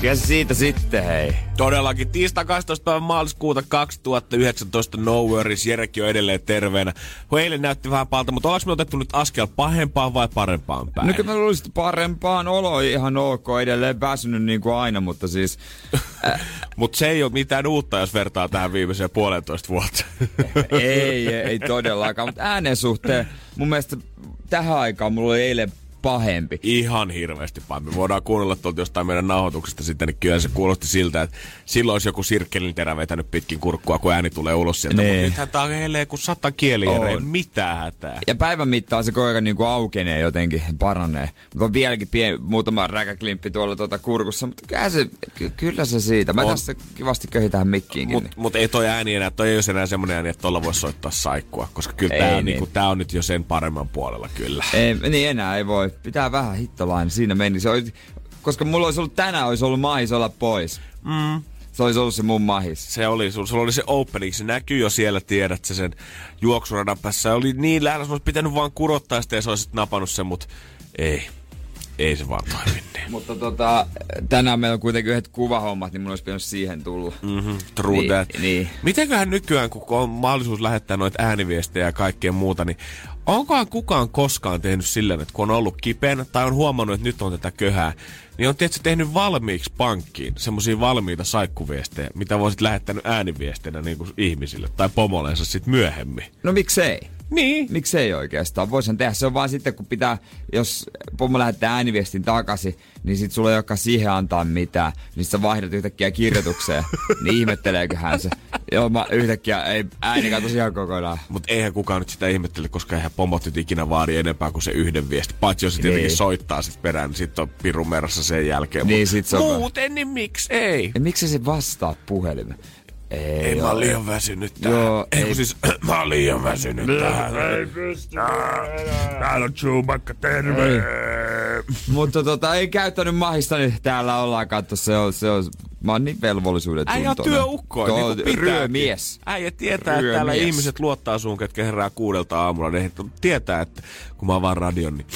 Kyllä se siitä sitten, hei. Todellakin tiistai 12. päivä maaliskuuta 2019 No Worries. Jerekin on edelleen terveenä. Eilen näytti vähän palta, mutta ollaanko me otettu nyt askel pahempaan vai parempaan päin? No kyllä mä luulisin, että parempaan olo ihan ok. Edelleen väsynyt niin kuin aina, mutta siis... Mutta se ei ole mitään uutta, jos vertaa tähän viimeiseen puolentoista vuotta. ei, ei, ei todellakaan. Mutta äänen suhteen mun mielestä tähän aikaan mulla oli eilen pahempi. Ihan hirveästi pahempi. Me voidaan kuunnella tuolta jostain meidän nauhoituksesta sitten, niin kyllä se kuulosti siltä, että silloin olisi joku sirkkelin terä vetänyt pitkin kurkkua, kun ääni tulee ulos sieltä. Niin. Mutta nythän tää on helleen kuin sata kieli, ei mitään hätää. Ja päivän mittaan se koira niinku aukenee jotenkin, paranee. Mutta on vieläkin pien, muutama räkäklimppi tuolla tuota kurkussa, mutta kyllä se, ky- kyllä se siitä. Mä On. tässä kivasti köhitään mikkiinkin. Mutta mut ei toi ääni enää, toi ei ole enää semmoinen ääni, että tuolla voisi soittaa saikkua, koska kyllä Ei tämä on, niin. niinku, tää on nyt jo sen paremman puolella kyllä. Ei, niin enää ei voi. Pitää vähän hittolainen. Siinä meni. Se oli, koska mulla olisi ollut tänään olisi ollut mahis olla pois. Mm. Se olisi ollut se mun mahis. Se oli, sulla, sulla oli se opening, se näkyy jo siellä, tiedät sä sen juoksuradan päässä. Se oli niin lähellä, sun olisi pitänyt vaan kurottaa sitä ja sä olisit napannut sen, mutta ei. Ei se vaan toimi niin. Mutta tota, tänään meillä on kuitenkin yhdet kuvahommat, niin mun olisi pitänyt siihen tulla. Mm-hmm, true Niin, that. niin. Mitenköhän nykyään, kun on mahdollisuus lähettää noita ääniviestejä ja kaikkea muuta, niin onkohan kukaan koskaan tehnyt silleen, että kun on ollut kipeänä tai on huomannut, että nyt on tätä köhää, niin on tietysti tehnyt valmiiksi pankkiin semmoisia valmiita saikkuviestejä, mitä voisit lähettänyt ääniviesteinä niin kuin ihmisille tai pomoleensa sitten myöhemmin. No miksei? Niin. Miksei oikeastaan? Voisin tehdä. Se on vaan sitten, kun pitää, jos pommo lähettää ääniviestin takaisin, niin sit sulla ei olekaan siihen antaa mitään. Niin sä vaihdat yhtäkkiä kirjoitukseen. niin ihmetteleeköhän se. Joo, mä yhtäkkiä ei ääni katosi ihan kokonaan. Mutta eihän kukaan nyt sitä ihmettele, koska eihän pomot nyt ikinä vaadi enempää kuin se yhden viesti. Paitsi jos se tietenkin Niin. soittaa sit perään, niin sit on pirun sen jälkeen. Niin, Mut sit se on- Muuten, niin miksi ei? Ja miksi se vastaa puhelimeen? Ei, Ei, mä oon liian väsynyt tähän. Joo, ei, ei. siis, mä oon liian väsynyt tähän. Ei pysty. Täällä on Chewbacca, terve. Mutta tota, ei käyttänyt mahista, niin täällä ollaan katso. Se on, se on, mä oon niin velvollisuuden Äijä on työukko, niin pitääkin. ryömies. Äijä tietää, että täällä Ryömies. ihmiset luottaa suun, ketkä herää kuudelta aamulla. Ne tietää, että kun mä avaan radion, niin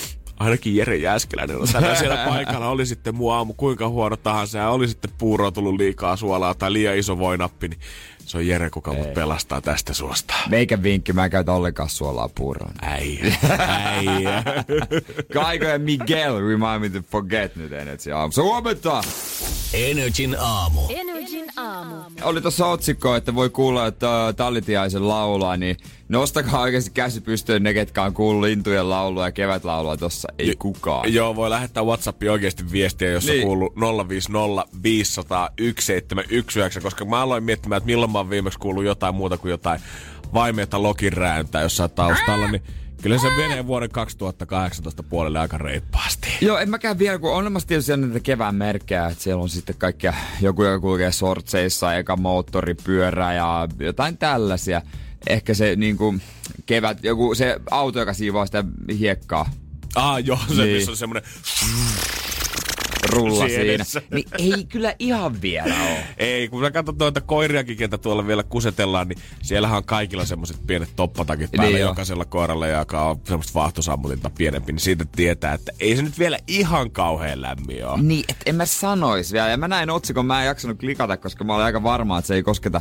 ainakin Jere Jääskeläinen on tänään siellä paikalla. Oli sitten muu aamu kuinka huono tahansa ja oli sitten puuroa tullut liikaa suolaa tai liian iso voinappi, niin se on Jere, kuka mut pelastaa tästä suosta. Meikä vinkki, mä en käytä ollenkaan suolaa puuroon. Äijä, äijä. Kaiko ja Miguel remind me to forget nyt Energy aamussa. Huomenta! Energin aamu. Energin aamu. Oli tuossa otsikko, että voi kuulla, että Tallitiaisen laulaa, niin nostakaa oikeasti käsi pystyyn ne, ketkä on kuullut lintujen laulua ja kevätlaulua tossa. Ei kukaan. Joo, voi lähettää WhatsAppiin oikeasti viestiä, jos niin. On kuullut 050 500 1719, koska mä aloin miettimään, että milloin mä oon viimeksi kuullut jotain muuta kuin jotain vaimeita lokin jossain taustalla, niin kyllä se menee vuoden 2018 puolelle aika reippaasti. Joo, en mäkään vielä, kun on olemassa tietysti näitä kevään merkkejä, että siellä on sitten kaikkia, joku joka kulkee sortseissa, eka moottoripyörä ja jotain tällaisia. Ehkä se niin kuin, kevät, joku se auto, joka siivoo sitä hiekkaa, Ah, joo, se Niin. missä on semmonen... rulla Siinä. Niin ei kyllä ihan vielä ole. Ei, kun sä katsot noita koiriakin, ketä tuolla vielä kusetellaan, niin siellähän on kaikilla semmoiset pienet toppatakit päällä Niin jokaisella koiralla, joka on semmoista vaahtosammutinta pienempi, niin siitä tietää, että ei se nyt vielä ihan kauhean lämmin ole. Niin, et en mä sanois vielä. Ja mä näin otsikon, mä en jaksanut klikata, koska mä olin aika varma, että se ei kosketa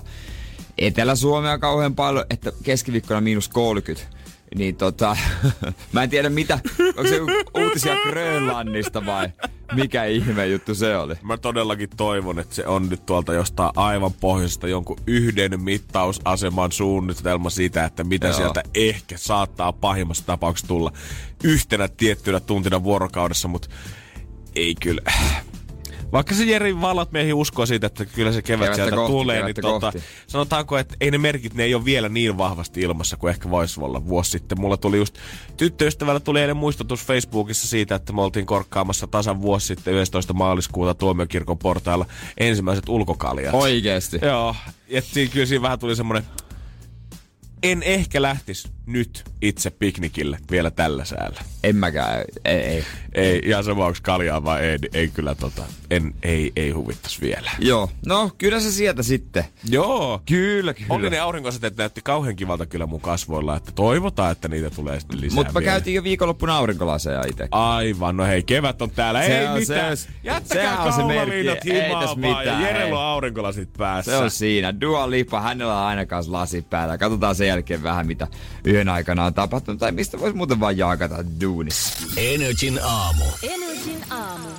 Etelä-Suomea kauhean paljon, että keskiviikkona miinus 30. Niin tota, mä en tiedä mitä, onko se uutisia Grönlannista vai mikä ihme juttu se oli. Mä todellakin toivon, että se on nyt tuolta jostain aivan pohjoisesta jonkun yhden mittausaseman suunnitelma siitä, että mitä Joo. sieltä ehkä saattaa pahimmassa tapauksessa tulla yhtenä tiettynä tuntina vuorokaudessa, mutta ei kyllä. Vaikka se Jeri valot meihin uskoo siitä, että kyllä se kevät Kevättä sieltä kohti, tulee, niin tota, sanotaanko, että ei ne merkit, ne ei ole vielä niin vahvasti ilmassa kuin ehkä voisi olla vuosi sitten. Mulla tuli just, tyttöystävällä tuli eilen muistutus Facebookissa siitä, että me oltiin korkkaamassa tasan vuosi sitten 11. maaliskuuta tuomiokirkon portailla ensimmäiset ulkokaljat. Oikeesti. Joo, ja siinä, kyllä siinä vähän tuli semmonen, en ehkä lähtis nyt itse piknikille vielä tällä säällä. En mäkään, ei. ei. Ei, ihan sama onko kaljaa vai ei, niin ei kyllä tota, en, ei, ei huvittas vielä. Joo, no kyllä se sieltä sitten. Joo. Kyllä, kyllä. Oli ne aurinkoasetet näytti kauhean kivalta kyllä mun kasvoilla, että toivotaan, että niitä tulee sitten lisää Mutta me vielä. käytiin jo viikonloppuna aurinkolaseja itse. Aivan, no hei, kevät on täällä, Se ei on- mitään. se Jättäkää sehän on se merkki. Ei tässä vaan ja mitään, Jerellä on aurinkolasit päässä. Se on siinä. Dua Lipa, hänellä on aina kanssa lasi päällä. Katsotaan sen jälkeen vähän, mitä yön aikana on tapahtunut. Tai mistä voisi muuten vaan jaakata duunissa. Energin aamu. Energin aamu.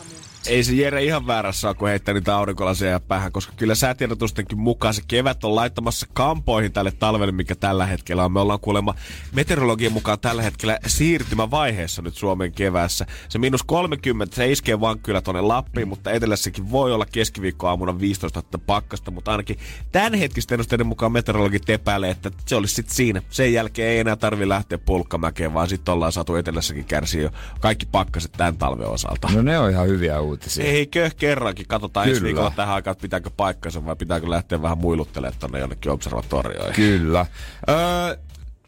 Ei se Jere ihan väärässä ole, kun heittää niitä aurinkolaseja päähän, koska kyllä säätiedotustenkin mukaan se kevät on laittamassa kampoihin tälle talvelle, mikä tällä hetkellä on. Me ollaan kuulemma meteorologian mukaan tällä hetkellä siirtymävaiheessa nyt Suomen keväässä. Se miinus 30, se iskee vaan kyllä tonne Lappiin, mutta etelässäkin voi olla keskiviikkoaamuna 15 astetta pakkasta, mutta ainakin tämän hetkisten ennusteiden mukaan meteorologit epäilee, että se olisi sitten siinä. Sen jälkeen ei enää tarvi lähteä pulkkamäkeen, vaan sitten ollaan saatu etelässäkin kärsiä jo kaikki pakkaset tämän talven osalta. No ne on ihan hyviä uutisia. Eikö kerrankin? Katsotaan ensi Kyllä. viikolla tähän aikaan, että pitääkö paikkansa vai pitääkö lähteä vähän muiluttelemaan tonne jonnekin observatorioihin. Kyllä. Öö,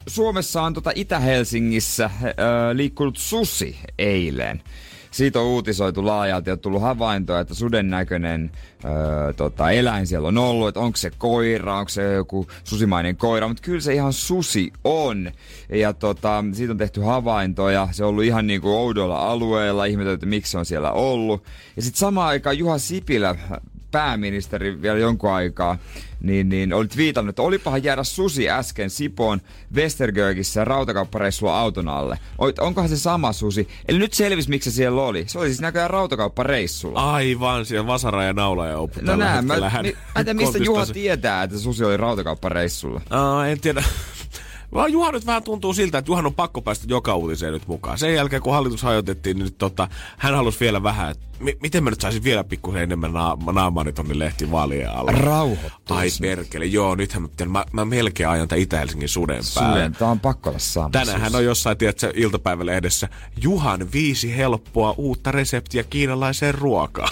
Suomessa on tota Itä-Helsingissä öö, liikkunut susi eilen. Siitä on uutisoitu laajalti, on tullut havaintoja, että suden näköinen öö, tota, eläin siellä on ollut, että onko se koira, onko se joku susimainen koira, mutta kyllä se ihan susi on. Ja tota, siitä on tehty havaintoja, se on ollut ihan niin kuin oudolla alueella, ihmetelty, että miksi se on siellä ollut. Ja sitten samaan aikaan Juha Sipilä, pääministeri vielä jonkun aikaa, niin, niin olit viitannut, että olipahan jäädä susi äsken Sipoon Westergörgissä rautakauppareissulla auton alle. Onkohan se sama susi? Eli nyt selvisi, miksi se siellä oli. Se oli siis näköjään rautakauppareissulla. Aivan, siellä vasara ja naula ja oppu no näin, mä, hetkellä mi, hän mä tiedä, mistä Juha se- tietää, että susi oli rautakauppareissulla. Aa, en tiedä. Vaan Juha nyt vähän tuntuu siltä, että Juhan on pakko päästä joka uutiseen nyt mukaan. Sen jälkeen, kun hallitus hajotettiin, niin nyt tota, hän halusi vielä vähän, että mi- miten mä nyt saisin vielä pikkusen enemmän na- naamaani tonne lehti vaalien alla. Ai perkele, joo, nythän mä, pitän, mä, mä melkein ajan tämän Itä-Helsingin suden päälle. Suden, tää on pakko olla sama Tänään hän susi. on jossain, tiedätkö, iltapäivälehdessä Juhan viisi helppoa uutta reseptiä kiinalaiseen ruokaan.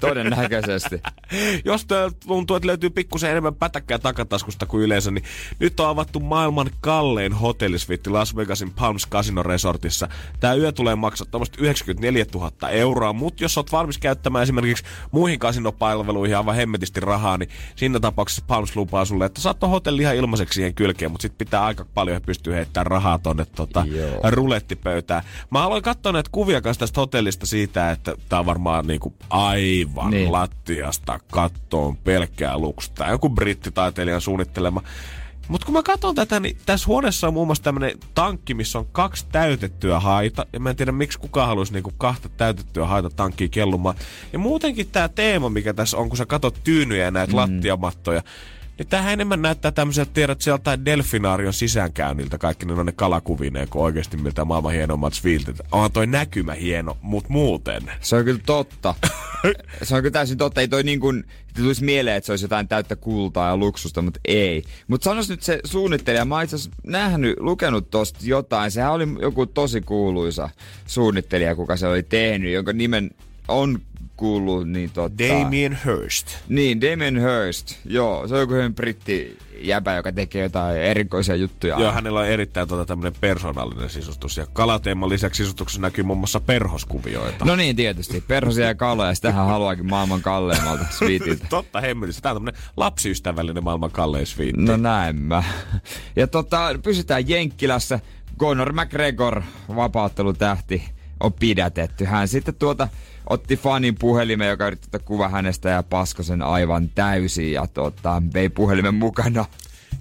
Todennäköisesti. Jos tuntuu, että löytyy pikkusen enemmän pätäkkää takataskusta kuin yleensä, niin nyt on avattu maailman kallein hotellisviitti Las Vegasin Palms Casino Resortissa. Tämä yö tulee maksaa tuommoista 94 000 euroa, mutta jos oot valmis käyttämään esimerkiksi muihin kasinopalveluihin aivan hemmetisti rahaa, niin siinä tapauksessa Palms lupaa sulle, että saat hotelli ihan ilmaiseksi siihen kylkeen, mutta sitten pitää aika paljon pystyä heittämään rahaa tonne tota, Joo. rulettipöytään. Mä aloin katsoa näitä kuvia kanssa tästä hotellista siitä, että tää on varmaan niinku aivan Niin. niin. lattiasta kattoon pelkkää luksusta. Joku brittitaiteilijan suunnittelema. Mutta kun mä katson tätä, niin tässä huoneessa on muun muassa tämmönen tankki, missä on kaksi täytettyä haita. Ja mä en tiedä, miksi kukaan haluaisi niinku kahta täytettyä haita tankkiin kellumaan. Ja muutenkin tämä teema, mikä tässä on, kun sä katot tyynyjä ja näitä mm. lattiamattoja, niin tämähän enemmän näyttää tämmöiseltä, tiedät, sieltä delfinaarion sisäänkäynniltä kaikki ne on ne kalakuvineen, kun oikeasti miltä maailman hienommat sviltit. Onhan toi näkymä hieno, mut muuten. Se on kyllä totta. se on kyllä täysin totta. Ei toi niin kuin, tulisi mieleen, että se olisi jotain täyttä kultaa ja luksusta, mutta ei. Mutta sanois nyt se suunnittelija, mä itse nähnyt, lukenut tosta jotain. Sehän oli joku tosi kuuluisa suunnittelija, kuka se oli tehnyt, jonka nimen on kuullut, niin tota... Damien Hirst. Niin, Damien Hirst. Joo, se on joku hyvin britti jäbä, joka tekee jotain erikoisia juttuja. Joo, hänellä on erittäin tota, tämmönen persoonallinen sisustus. Ja kalateeman lisäksi sisustuksessa näkyy muun muassa perhoskuvioita. No niin, tietysti. Perhosia ja kaloja, sitähän haluakin maailman kalleimmalta sweetiltä. Totta hemmetissä. Tää on tämmönen lapsiystävällinen maailman kallein sviitti. No näin mä. Ja tota, pysytään Jenkkilässä. Conor McGregor, vapauttelutähti, on pidätetty. Hän sitten tuota otti fanin puhelimen, joka yritti ottaa kuva hänestä ja pasko sen aivan täysin ja tota, vei puhelimen mukana.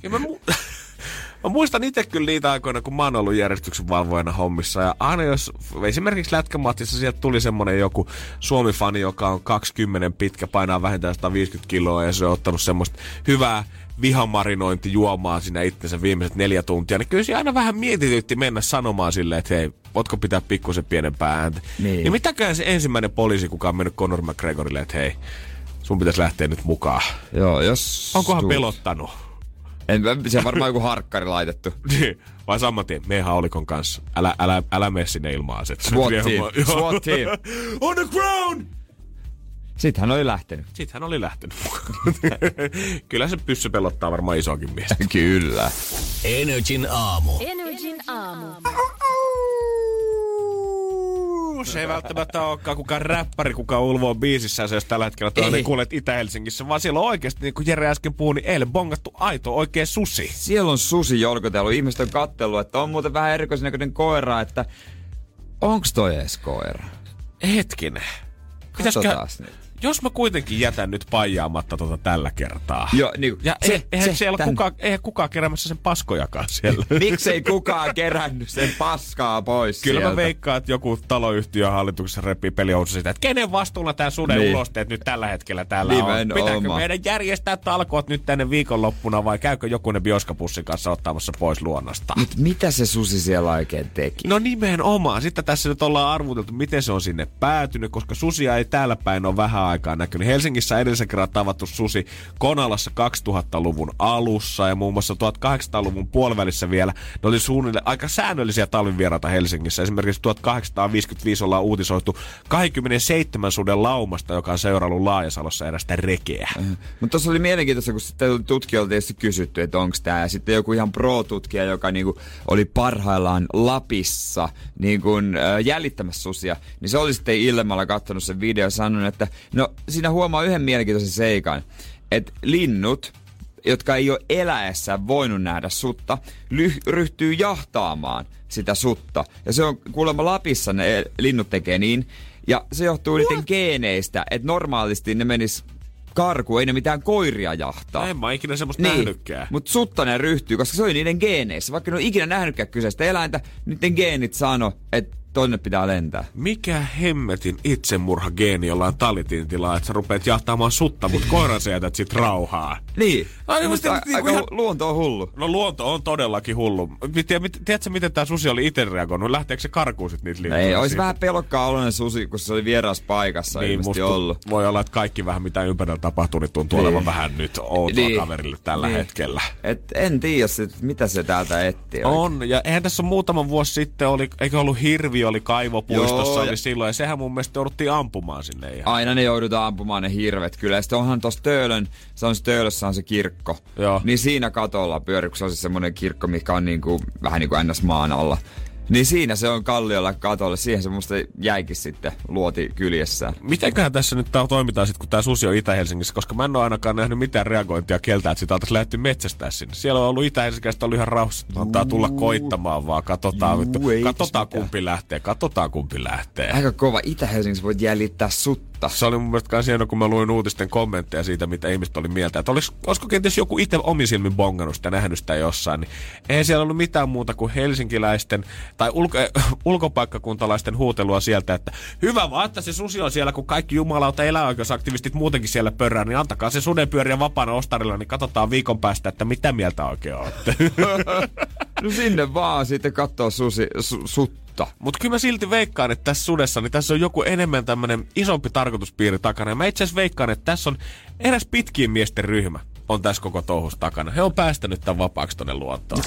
Ja mä, mu- mä muistan itse kyllä niitä aikoina, kun mä oon ollut järjestyksen valvojana hommissa. Ja aina jos esimerkiksi Lätkämattissa sieltä tuli semmonen joku Suomi-fani, joka on 20 pitkä, painaa vähintään 150 kiloa ja se on ottanut semmoista hyvää vihamarinointijuomaa siinä itsensä viimeiset neljä tuntia, niin kyllä se aina vähän mietitytti mennä sanomaan silleen, että hei, voitko pitää pikkusen pienempää ääntä. Niin. niin mitäköhän se ensimmäinen poliisi, kuka on mennyt Conor McGregorille, että hei, sun pitäisi lähteä nyt mukaan. Joo, jos... Onkohan tuut. pelottanut? En, se on varmaan joku harkkari laitettu. Niin, Vai saman tien, me haulikon kanssa. Älä, älä, älä mene sinne ilma-aset. SWAT team, SWAT team. On the ground! Sitten hän oli lähtenyt. Sitten hän oli lähtenyt. Kyllä se pyssy pelottaa varmaan isokin miestä. Kyllä. Energin aamu. Energin aamu. Se ei välttämättä olekaan kukaan räppäri, kuka ulvoo biisissä, jos tällä hetkellä tuolla Ei. kuulet Itä-Helsingissä, vaan siellä on oikeasti, niin kuin Jere äsken puhui, niin eilen bongattu aito oikea susi. Siellä on susi jolkotellut. Ihmiset on kattellut, että on muuten vähän erikoisen näköinen koira, että onks toi edes koira? Hetkinen. Katsotaan nyt. Jos mä kuitenkin jätän nyt paijaamatta tota tällä kertaa. Joo, niin, Ja se- se, eihän, se- siellä tän- kukaan, eihän kukaan keräämässä sen paskojakaan siellä. Miksei kukaan kerännyt sen paskaa pois Kyllä sieltä? mä veikkaan, että joku taloyhtiö hallituksessa repii pelihousu sitä, että kenen vastuulla tämä suden Niin. ulosteet nyt tällä hetkellä täällä on. Nimenomaan. Pitääkö meidän järjestää talkoot nyt tänne viikonloppuna vai käykö joku ne bioskapussin kanssa ottamassa pois luonnosta? Mut mitä se susi siellä oikein teki? No nimenomaan. Sitten tässä nyt ollaan arvuteltu, miten se on sinne päätynyt, koska susia ei täällä päin ole vähän aikaa näkynyt. Helsingissä edellisen kerran tavattu susi Konalassa 2000-luvun alussa ja muun muassa 1800-luvun puolivälissä vielä. Ne oli suunnilleen aika säännöllisiä talvivieraita Helsingissä. Esimerkiksi 1855 ollaan uutisoitu 27 suden laumasta, joka on seuraillut Laajasalossa erästä rekeä. Mutta tuossa oli mielenkiintoista, kun sitten tutkijoilta tietysti kysytty, että onko tämä. Ja sitten joku ihan pro-tutkija, joka niinku oli parhaillaan Lapissa niinku, äh, jäljittämässä susia, niin se oli sitten ilmalla katsonut sen video ja sanonut, että no siinä huomaa yhden mielenkiintoisen seikan, että linnut, jotka ei ole eläessä voinut nähdä sutta, ly- ryhtyy jahtaamaan sitä sutta. Ja se on kuulemma Lapissa ne linnut tekee niin. Ja se johtuu niiden geeneistä, että normaalisti ne menis karku, ei ne mitään koiria jahtaa. En mä ikinä semmoista niin. nähnytkään. Mutta sutta ne ryhtyy, koska se oli niiden geeneissä. Vaikka ne on ikinä nähnytkään kyseistä eläintä, niiden geenit sano, että tonne pitää lentää. Mikä hemmetin itsemurhageeni jollain talitin tilaa, että sä rupeat jahtaamaan sutta, mutta koiran sä jätät sit rauhaa. Niin. Ai, Musta musta niinku ihan- luonto on hullu. No luonto on todellakin hullu. Tiedätkö, miten tämä susi oli itse reagoinut? Lähteekö se karkuun sit niitä No ei, olisi vähän pelokkaa oloinen susi, kun se oli vieras paikassa niin, ilmeisesti musta ollut. voi olla, että kaikki vähän mitä ympärillä tapahtuu, niin tuntuu Niin. olevan vähän nyt outoa Niin. kaverille tällä Niin. hetkellä. Et en tiedä, sit, mitä se täältä etti. On, ja eihän tässä muutaman vuosi sitten, oli, eikö ollut hirvi, oli kaivopuistossa, Joo, oli ja- silloin, ja sehän mun mielestä jouduttiin ampumaan sinne ihan. Aina ne joudutaan ampumaan ne hirvet kyllä. Ja sitten onhan tuossa Töölön, se on se Töölössä on se kirkko. Joo. Niin siinä katolla pyörii, kun se on siis semmoinen kirkko, mikä on niinku, vähän niin kuin ns. maan alla. Niin siinä se on kalliolla katolla. Siihen se musta jäikin sitten luoti kyljessään. Mitenköhän tässä nyt tää toimitaan sitten, kun tämä susi on Itä-Helsingissä, koska mä en ole ainakaan nähnyt mitään reagointia keltä, että sitä oltaisiin lähdetty metsästää sinne. Siellä on ollut Itä-Helsingissä, ollut ihan rauhassa, antaa tulla koittamaan vaan, katsotaan, Juu, vittu, katsotaan kumpi lähtee, katsotaan kumpi lähtee. Aika kova. Itä-Helsingissä voit jäljittää sutta. Se oli mun mielestä hieno, kun mä luin uutisten kommentteja siitä, mitä ihmiset oli mieltä. Että olis, olisiko kenties joku itse omin silmin bongannut sitä, nähnyt sitä jossain. Niin eihän siellä ollut mitään muuta kuin helsinkiläisten tai ulko, ulkopaikkakuntalaisten huutelua sieltä, että hyvä vaan, että se susi on siellä, kun kaikki jumalauta eläoikeusaktivistit muutenkin siellä pörrää, niin antakaa se suden pyöriä vapaana ostarilla, niin katsotaan viikon päästä, että mitä mieltä oikein olette. No sinne vaan sitten katsoo susi, su, sutta. Mutta kyllä mä silti veikkaan, että tässä sudessa, niin tässä on joku enemmän tämmönen isompi tarkoituspiiri takana. Ja mä itse veikkaan, että tässä on eräs pitkien miesten ryhmä on tässä koko touhus takana. He on päästänyt tämän vapaaksi tonne luontoon.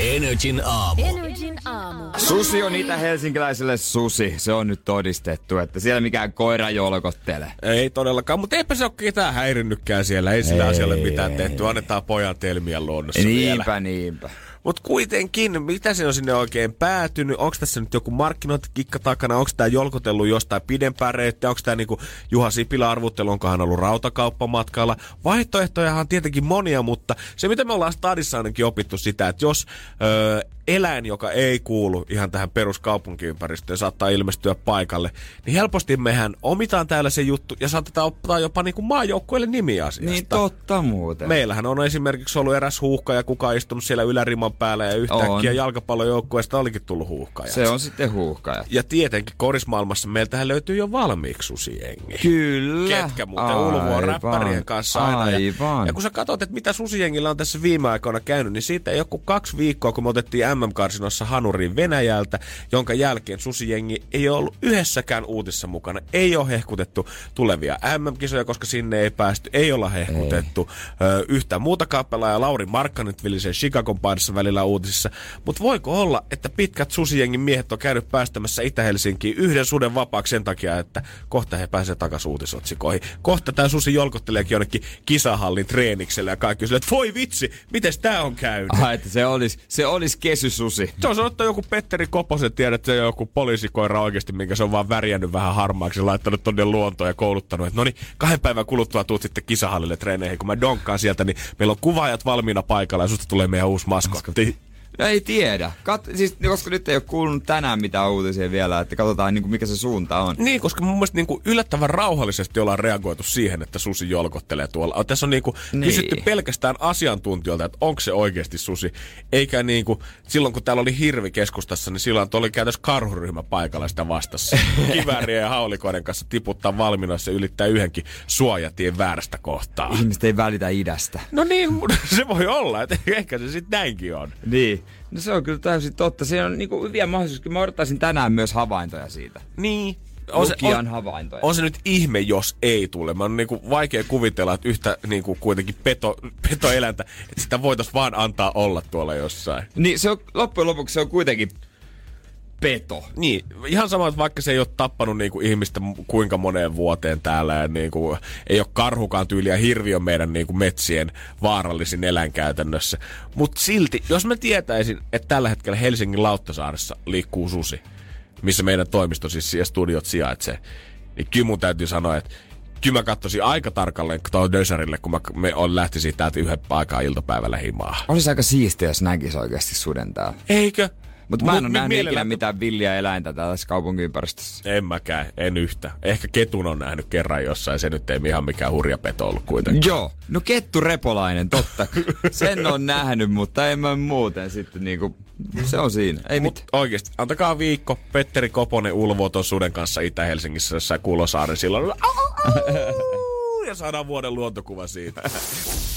Energin aamu. Energin aamu. Susi on itä-helsinkiläiselle susi. Se on nyt todistettu, että siellä mikään koira jolkottelee. Ei todellakaan, mutta eipä se ole ketään häirinnytkään siellä. Ei sillä Ei, asialle mitään ei, tehty. Annetaan pojan telmiä luonnossa vielä. Niinpä, niinpä. Mutta kuitenkin, mitä se on sinne oikein päätynyt? Onko tässä nyt joku markkinointikikka takana? Onko tämä jolkotellut jostain pidempään reittiä? Onko tämä niinku Juha Sipilä arvuttelu? Onko hän ollut rautakauppamatkalla? Vaihtoehtojahan on tietenkin monia, mutta se mitä me ollaan stadissa ainakin opittu sitä, että jos öö, eläin, joka ei kuulu ihan tähän peruskaupunkiympäristöön, saattaa ilmestyä paikalle, niin helposti mehän omitaan täällä se juttu ja saatetaan ottaa jopa niinku maajoukkueelle nimi asiasta. Niin totta muuten. Meillähän on esimerkiksi ollut eräs huuhka ja kuka istunut siellä yläriman päällä ja yhtäkkiä On. jalkapallojoukkueesta olikin tullut huuhkaja. Se on sitten huuhkaja. Ja tietenkin korismaailmassa meiltähän löytyy jo valmiiksi susijengi. Kyllä. Ketkä muuten ulvoa räppärien kanssa aina. Aivan. Ja, ja kun sä katsot, että mitä susijengillä on tässä viime aikoina käynyt, niin siitä ei joku kaksi viikkoa, kun me otettiin MM-karsinossa Hanuriin Venäjältä, jonka jälkeen susijengi ei ole ollut yhdessäkään uutissa mukana. Ei ole hehkutettu tulevia MM-kisoja, koska sinne ei päästy. Ei olla hehkutettu ö, yhtään muuta kappelaa. Lauri Markkanen sen Chicagon paidassa välillä uutisissa. Mutta voiko olla, että pitkät susijengin miehet on käynyt päästämässä Itä-Helsinkiin yhden suden vapaaksi sen takia, että kohta he pääsee takaisin uutisotsikoihin. Kohta tämä susi jolkotteleekin jonnekin kisahallin treenikselle ja kaikki on silleen, että voi vitsi, miten tämä on käynyt? Ah, että se olisi, se olisi kesysusi. Se on sanottu joku Petteri Koposen, tiedät, se on joku poliisikoira oikeasti, minkä se on vaan värjännyt vähän harmaaksi, laittanut tonne luontoon ja kouluttanut, että no niin, kahden päivän kuluttua tuut sitten kisahallille treeneihin. Kun mä donkkaan sieltä, niin meillä on kuvaajat valmiina paikalla ja susta tulee meidän uusi maskotti. No ei tiedä. Kat, siis, koska nyt ei ole kuulunut tänään mitään uutisia vielä, että katsotaan niin kuin mikä se suunta on. Niin, koska mun mielestä niin kuin yllättävän rauhallisesti ollaan reagoitu siihen, että susi jolkottelee tuolla. Tässä on niin kuin Niin. kysytty pelkästään asiantuntijoilta, että onko se oikeasti susi. Eikä niin kuin, silloin kun täällä oli hirvi keskustassa, niin silloin oli käytössä karhuryhmä paikalla sitä vastassa. Kiväärien ja haulikoiden kanssa tiputtaa valmiina, se ylittää yhdenkin suojatien väärästä kohtaa. Ihmiset ei välitä idästä. No niin, se voi olla, että ehkä se sitten näinkin on. Niin. No se on kyllä täysin totta. Se on niinku hyviä mahdollisuuksia. Mä odottaisin tänään myös havaintoja siitä. Niin. Lukijan havaintoja. on se nyt ihme, jos ei tule. Mä on niinku vaikea kuvitella, että yhtä niinku kuitenkin peto, petoeläintä, että sitä voitaisiin vaan antaa olla tuolla jossain. Niin se on, loppujen lopuksi se on kuitenkin peto. Niin, ihan sama, että vaikka se ei ole tappanut niinku ihmistä kuinka moneen vuoteen täällä ja niinku, ei ole karhukaan tyyliä hirviö meidän niinku metsien vaarallisin eläin käytännössä. Mutta silti, jos mä tietäisin, että tällä hetkellä Helsingin Lauttasaaressa liikkuu susi, missä meidän toimisto siis ja studiot sijaitsee, niin kyllä mun täytyy sanoa, että kyllä mä katsoisin aika tarkalleen tuohon Dösarille, kun mä, me on lähtisin täältä yhden aikaa iltapäivällä himaa. Olisi aika siistiä, jos näkisi oikeasti suden täällä. Eikö? Mutta mä en ole nähnyt ikinä mitään villiä eläintä tällaisessa kaupunkiympäristössä. En mäkään, en yhtä. Ehkä ketun on nähnyt kerran jossain, se nyt ei ihan mikään hurja peto ollut kuitenkin. Joo, no kettu repolainen, totta. Sen on nähnyt, mutta en mä muuten sitten niinku, se on siinä, ei mitään. Mut oikeesti, antakaa viikko. Petteri Koponen ulvoo ton suden kanssa Itä-Helsingissä jossain Kulosaaren silloin. Ja saadaan vuoden luontokuva siitä.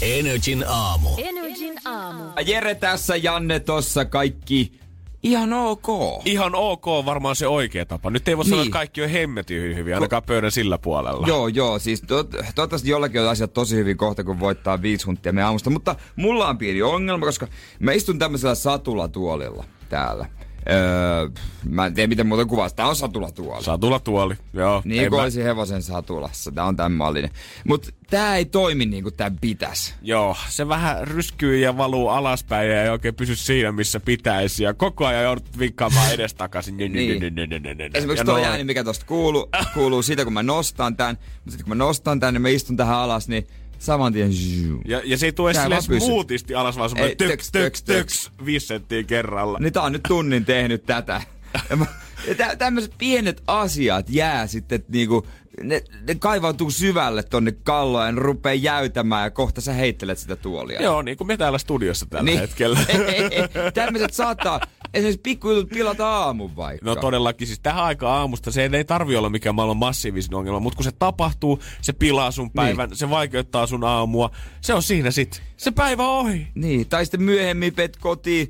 Energin aamu. Energin aamu. Jere tässä, Janne tossa, kaikki ihan ok. Ihan ok varmaan se oikea tapa. Nyt ei voi sanoa, Niin. että kaikki on hemmetin hyviä, ainakaan pöydän sillä puolella. Joo, joo, siis to, toivottavasti jollakin on asiat tosi hyvin kohta, kun voittaa viisi huntia me aamusta. Mutta mulla on pieni ongelma, koska mä istun tämmöisellä satulatuolilla täällä. Öö, mä en tiedä, miten muuten kuvaa. Tää on satulatuoli. Saa tulla tuoli. Joo. Niin kuin mä- olisi hevosen satulassa. Tää on tämän mallinen. Mutta tää ei toimi niin kuin tää pitäisi. Joo, se vähän ryskyy ja valuu alaspäin ja ei oikein pysy siinä, missä pitäisi. Ja koko ajan joudut vinkkaamaan edestakaisin. Niin. Esimerkiksi Esimerkiksi tuo ääni, mikä tosta kuuluu, kuuluu siitä, kun mä nostan tän. Mutta sitten kun mä nostan tän ja mä istun tähän alas, niin saman tien... zzzz. Ja, ja se ei tule pysyy. smoothisti alas, vaan semmoinen töks, töks, töks, viisi senttiä kerralla. Niin tää on nyt tunnin tehnyt tätä. Ja, mä, ja tä, tämmöiset pienet asiat jää sitten, niinku, ne, ne kaivautuu syvälle tonne kalloon ja ne rupee jäytämään ja kohta sä heittelet sitä tuolia. Joo, niin kuin me täällä studiossa tällä Niin. hetkellä. Tämmöiset saattaa esimerkiksi pikkujutut pilata aamun vaikka. No todellakin, siis tähän aikaan aamusta se ei tarvi olla mikään maailman massiivisin ongelma, mutta kun se tapahtuu, se pilaa sun päivän, niin. se vaikeuttaa sun aamua, se on siinä sit. Se päivä on ohi. Niin, tai sitten myöhemmin pet kotiin,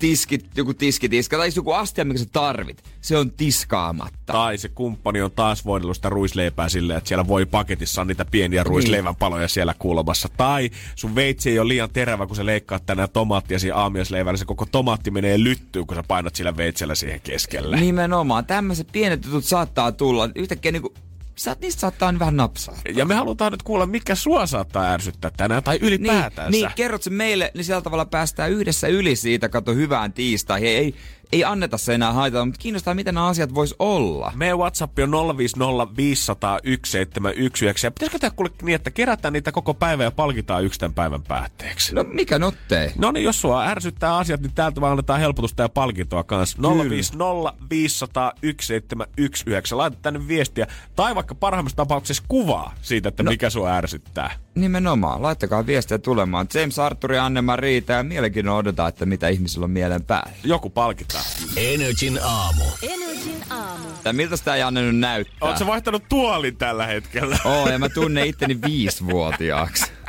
tiskit, joku tiskitiska, tai joku astia, mikä sä tarvit. Se on tiskaamatta. Tai se kumppani on taas voidellut sitä ruisleipää silleen, että siellä voi paketissa on niitä pieniä ruisleivän paloja siellä kulmassa. Tai sun veitsi ei ole liian terävä, kun sä leikkaat tänään tomaattia siinä aamiaisleivällä. Se koko tomaatti menee lyttyyn, kun sä painat sillä veitsellä siihen keskelle. Nimenomaan. Tämmöiset pienet jutut saattaa tulla. Yhtäkkiä niinku, saat, niistä saattaa vähän napsaa. Ja me halutaan nyt kuulla, mikä sua saattaa ärsyttää tänään tai ylipäätänsä. Niin, niin, kerrot se meille, niin sillä tavalla päästään yhdessä yli siitä, kato hyvään tiistaihin. Ei, ei, ei anneta se enää haitata, mutta kiinnostaa, miten nämä asiat vois olla. Meidän WhatsApp on 050501719. Ja pitäisikö tehdä kuule niin, että kerätään niitä koko päivä ja palkitaan yksi tämän päivän päätteeksi? No mikä nottei? No niin, jos sua ärsyttää asiat, niin täältä vaan annetaan helpotusta ja palkintoa kanssa. 050501719. Laita tänne viestiä. Tai vaikka parhaimmassa tapauksessa kuvaa siitä, että no. mikä sua ärsyttää. Nimenomaan. Laittakaa viestiä tulemaan. James Arthur ja Anne Riita ja mielenkiinnolla odotetaan, että mitä ihmisillä on mielen päällä. Joku palkitaan. Energin aamu. Energin aamu. Tai miltä sitä Janne nyt näyttää? Oletko vaihtanut tuolin tällä hetkellä? Oo, ja mä tunnen itteni viisivuotiaaksi.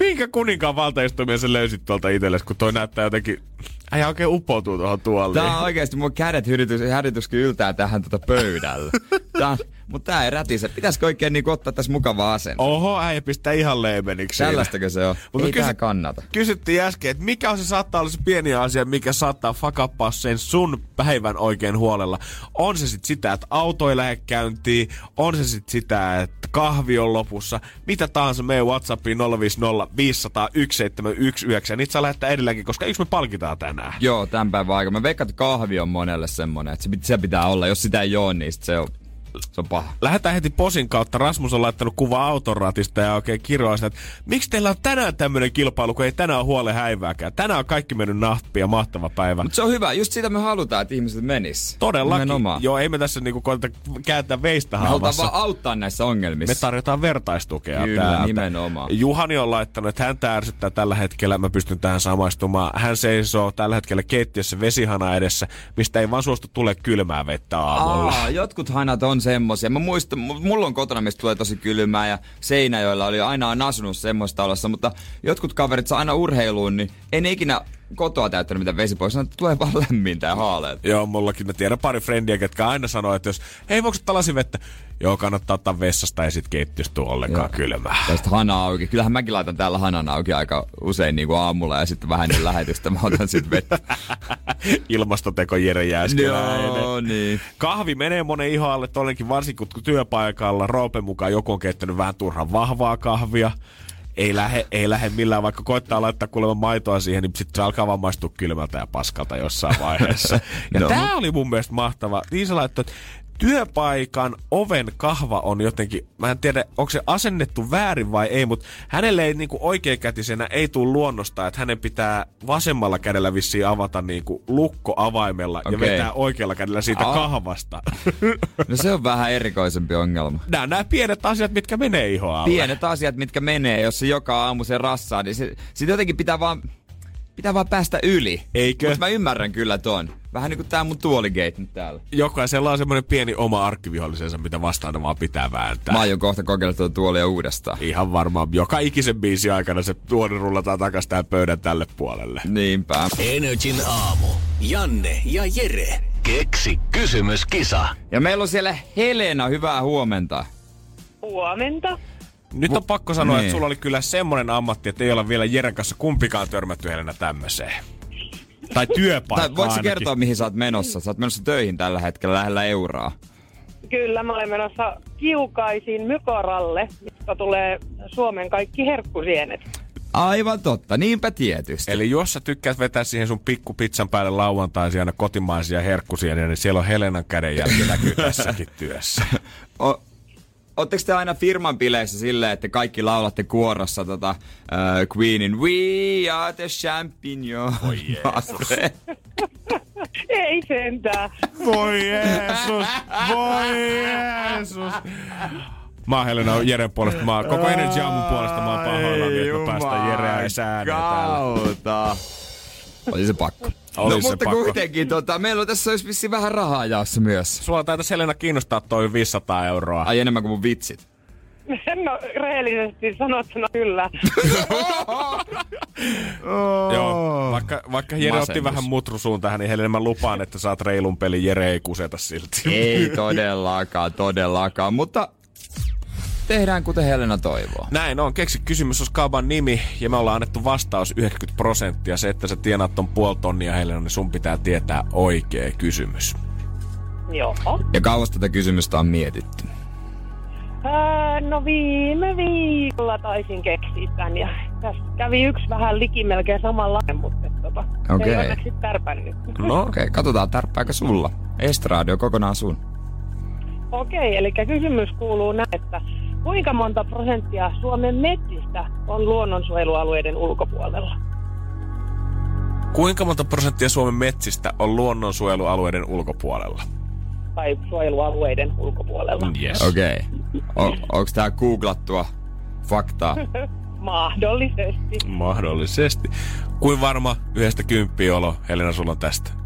Minkä kuninkaan valtaistumia sä löysit tuolta itsellesi, kun toi näyttää jotenkin... Äijä oikein uppoutuu tuohon tuoliin. Tää on oikeesti mun kädet hyritys, härityskin yltää tähän tota pöydällä. tää, mutta tää ei rätise. Pitäisikö oikein niinku ottaa tässä mukava asento? Oho, äijä pistää ihan leimeniksi. Tällaistakö se on? Mutta ei kysy- kannata. Kysyttiin äsken, että mikä on se saattaa olla se pieni asia, mikä saattaa fakappaa sen sun päivän oikein huolella. On se sitten sitä, että auto ei lähde käyntiin, on se sitten sitä, että kahvi on lopussa, mitä tahansa meidän Whatsappiin 050 500 1719. Niitä saa lähettää edelläkin, koska yksi me palkitaan tänään. Joo, tämän päivän aika. Mä veikkaan, että kahvi on monelle semmonen, että se, pit- se pitää olla. Jos sitä ei oo, niin sit se on, se on paha. Lähetään heti posin kautta. Rasmus on laittanut kuva autoratista ja oikein kiroa sitä, että miksi teillä on tänään tämmöinen kilpailu, kun ei tänään ole huole häivääkään. Tänään on kaikki mennyt nahtia, mahtava päivä. Mutta se on hyvä. Just sitä me halutaan, että ihmiset menis. Todellakin. Nimenomaan. Joo, ei me tässä niinku koeta kääntää veistä Me halutaan vaan auttaa näissä ongelmissa. Me tarjotaan vertaistukea Kyllä, täältä. nimenomaan. Juhani on laittanut, että häntä ärsyttää tällä hetkellä, mä pystyn tähän samaistumaan. Hän seisoo tällä hetkellä keittiössä vesihana edessä, mistä ei vaan suostu tule kylmää vettä aamulla. Aa, jotkut hanat on semmosia. Mä muistan, mu- mulla on kotona, mistä tulee tosi kylmää ja Seinäjoella oli aina on asunut semmoista olossa, mutta jotkut kaverit saa aina urheiluun, niin en ikinä kotoa täyttänyt mitään vesipois, että tulee vaan lämmintä ja haaleet. Joo, mullakin mä tiedän pari frendiä, ketkä aina sanoo, että jos, hei voiko ottaa lasivettä? Joo, kannattaa ottaa vessasta ja sit keittiöstä tuu ollenkaan Joo. kylmää. Tästä hana auki. Kyllähän mäkin laitan täällä hanan auki aika usein niin kuin aamulla ja sitten vähän ennen lähetystä mä otan sitten vettä. Ilmastoteko Jere Jääskeläinen. Joo, niin. Kahvi menee monen ihoalle, tollekin varsinkin kun työpaikalla Roopen mukaan joku on keittänyt vähän turhan vahvaa kahvia. Ei lähe, ei lähe millään, vaikka koittaa laittaa kuulemma maitoa siihen, niin sitten se alkaa vaan maistua kylmältä ja paskalta jossain vaiheessa. Ja No. tää oli mun mielestä mahtava. Liisa laittoi, että työpaikan oven kahva on jotenkin, mä en tiedä, onko se asennettu väärin vai ei, mutta hänelle ei niinku oikeakätisenä ei tule luonnosta, että hänen pitää vasemmalla kädellä vissiin avata niinku lukko avaimella ja Okei. vetää oikealla kädellä siitä Aa. kahvasta. No se on vähän erikoisempi ongelma. Nämä nämä pienet asiat, mitkä menee ihoa alle. Pienet asiat, mitkä menee, jos se joka aamu se rassaa, niin se, sit jotenkin pitää vaan, pitää vaan päästä yli. Eikö? Mutta mä ymmärrän kyllä ton. Vähän niinku tää mun tuoligate nyt täällä. Jokaisella on semmoinen pieni oma arkkivihollisensa, mitä vastaan vaan pitää vääntää. Mä aion kohta kokeilla tuota tuolia uudestaan. Ihan varmaan joka ikisen biisin aikana se tuoli rullataan takas tämän pöydän tälle puolelle. Niinpä. Energin aamu. Janne ja Jere. Keksi kysymyskisa. Ja meillä on siellä Helena, hyvää huomenta. Huomenta. Nyt on pakko sanoa, Niin. että sulla oli kyllä semmoinen ammatti, että ei olla vielä Jeren kanssa kumpikaan törmätty Helena tämmöiseen. Tai työpaikka Tai voitko kertoa, mihin sä oot menossa? Sä oot menossa töihin tällä hetkellä lähellä euraa. Kyllä, mä olen menossa kiukaisin Mykoralle, mistä tulee Suomen kaikki herkkusienet. Aivan totta, niinpä tietysti. Eli jos sä tykkäät vetää siihen sun pikku pizzan päälle lauantaisin aina kotimaisia herkkusieniä, niin siellä on Helenan kädenjälki näkyy tässäkin työssä. O- Ootteko te aina firman bileissä silleen, että kaikki laulatte kuorossa tota, uh, Queenin We are the champion. Oi Jeesus. Ei sentään. Voi Jeesus, voi Jeesus. Mä oon Helena Jeren puolesta, mä oon koko Energy Aamun puolesta, mä oon pahoillani, että päästään Jereä ja sääneen täällä. Kautta. Oli se pakko. Oli no se mutta pakko. kuitenkin, tota, meillä on tässä olisi vissiin vähän rahaa jaossa myös. Sulla taitaisi Helena kiinnostaa toi 500 euroa. Ai enemmän kuin mun vitsit. No, rehellisesti sanottuna kyllä. Joo, vaikka, vaikka Jere Masennus. otti vähän mutrusuun tähän, niin Helena mä lupaan, että saat reilun pelin. Jere ei kuseta silti. Ei todellakaan, todellakaan. Mutta tehdään kuten Helena toivoo. Näin on. Keksi kysymys on kaupan nimi ja me ollaan annettu vastaus 90 prosenttia. Se, että sä tienaat ton puoli tonnia Helena, niin sun pitää tietää oikea kysymys. Joo. Ja kauas tätä kysymystä on mietitty. Ää, no viime viikolla taisin keksiä tän ja tässä kävi yksi vähän liki melkein samanlainen, mutta tota, Okei. ei onneksi tärpännyt. No, Okei, okay, katsotaan tärppääkö sulla. Estradio kokonaan sun. Okei, eli kysymys kuuluu näin, että kuinka monta prosenttia Suomen metsistä on luonnonsuojelualueiden ulkopuolella? kuinka monta prosenttia Suomen metsistä on luonnonsuojelualueiden ulkopuolella? Tai suojelualueiden ulkopuolella? Yes. Okei. Okay. Onko tää googlattua faktaa? Mahdollisesti. Mahdollisesti. Kuin varma yhdestä kymppiä olo, Helena, sulla on tästä?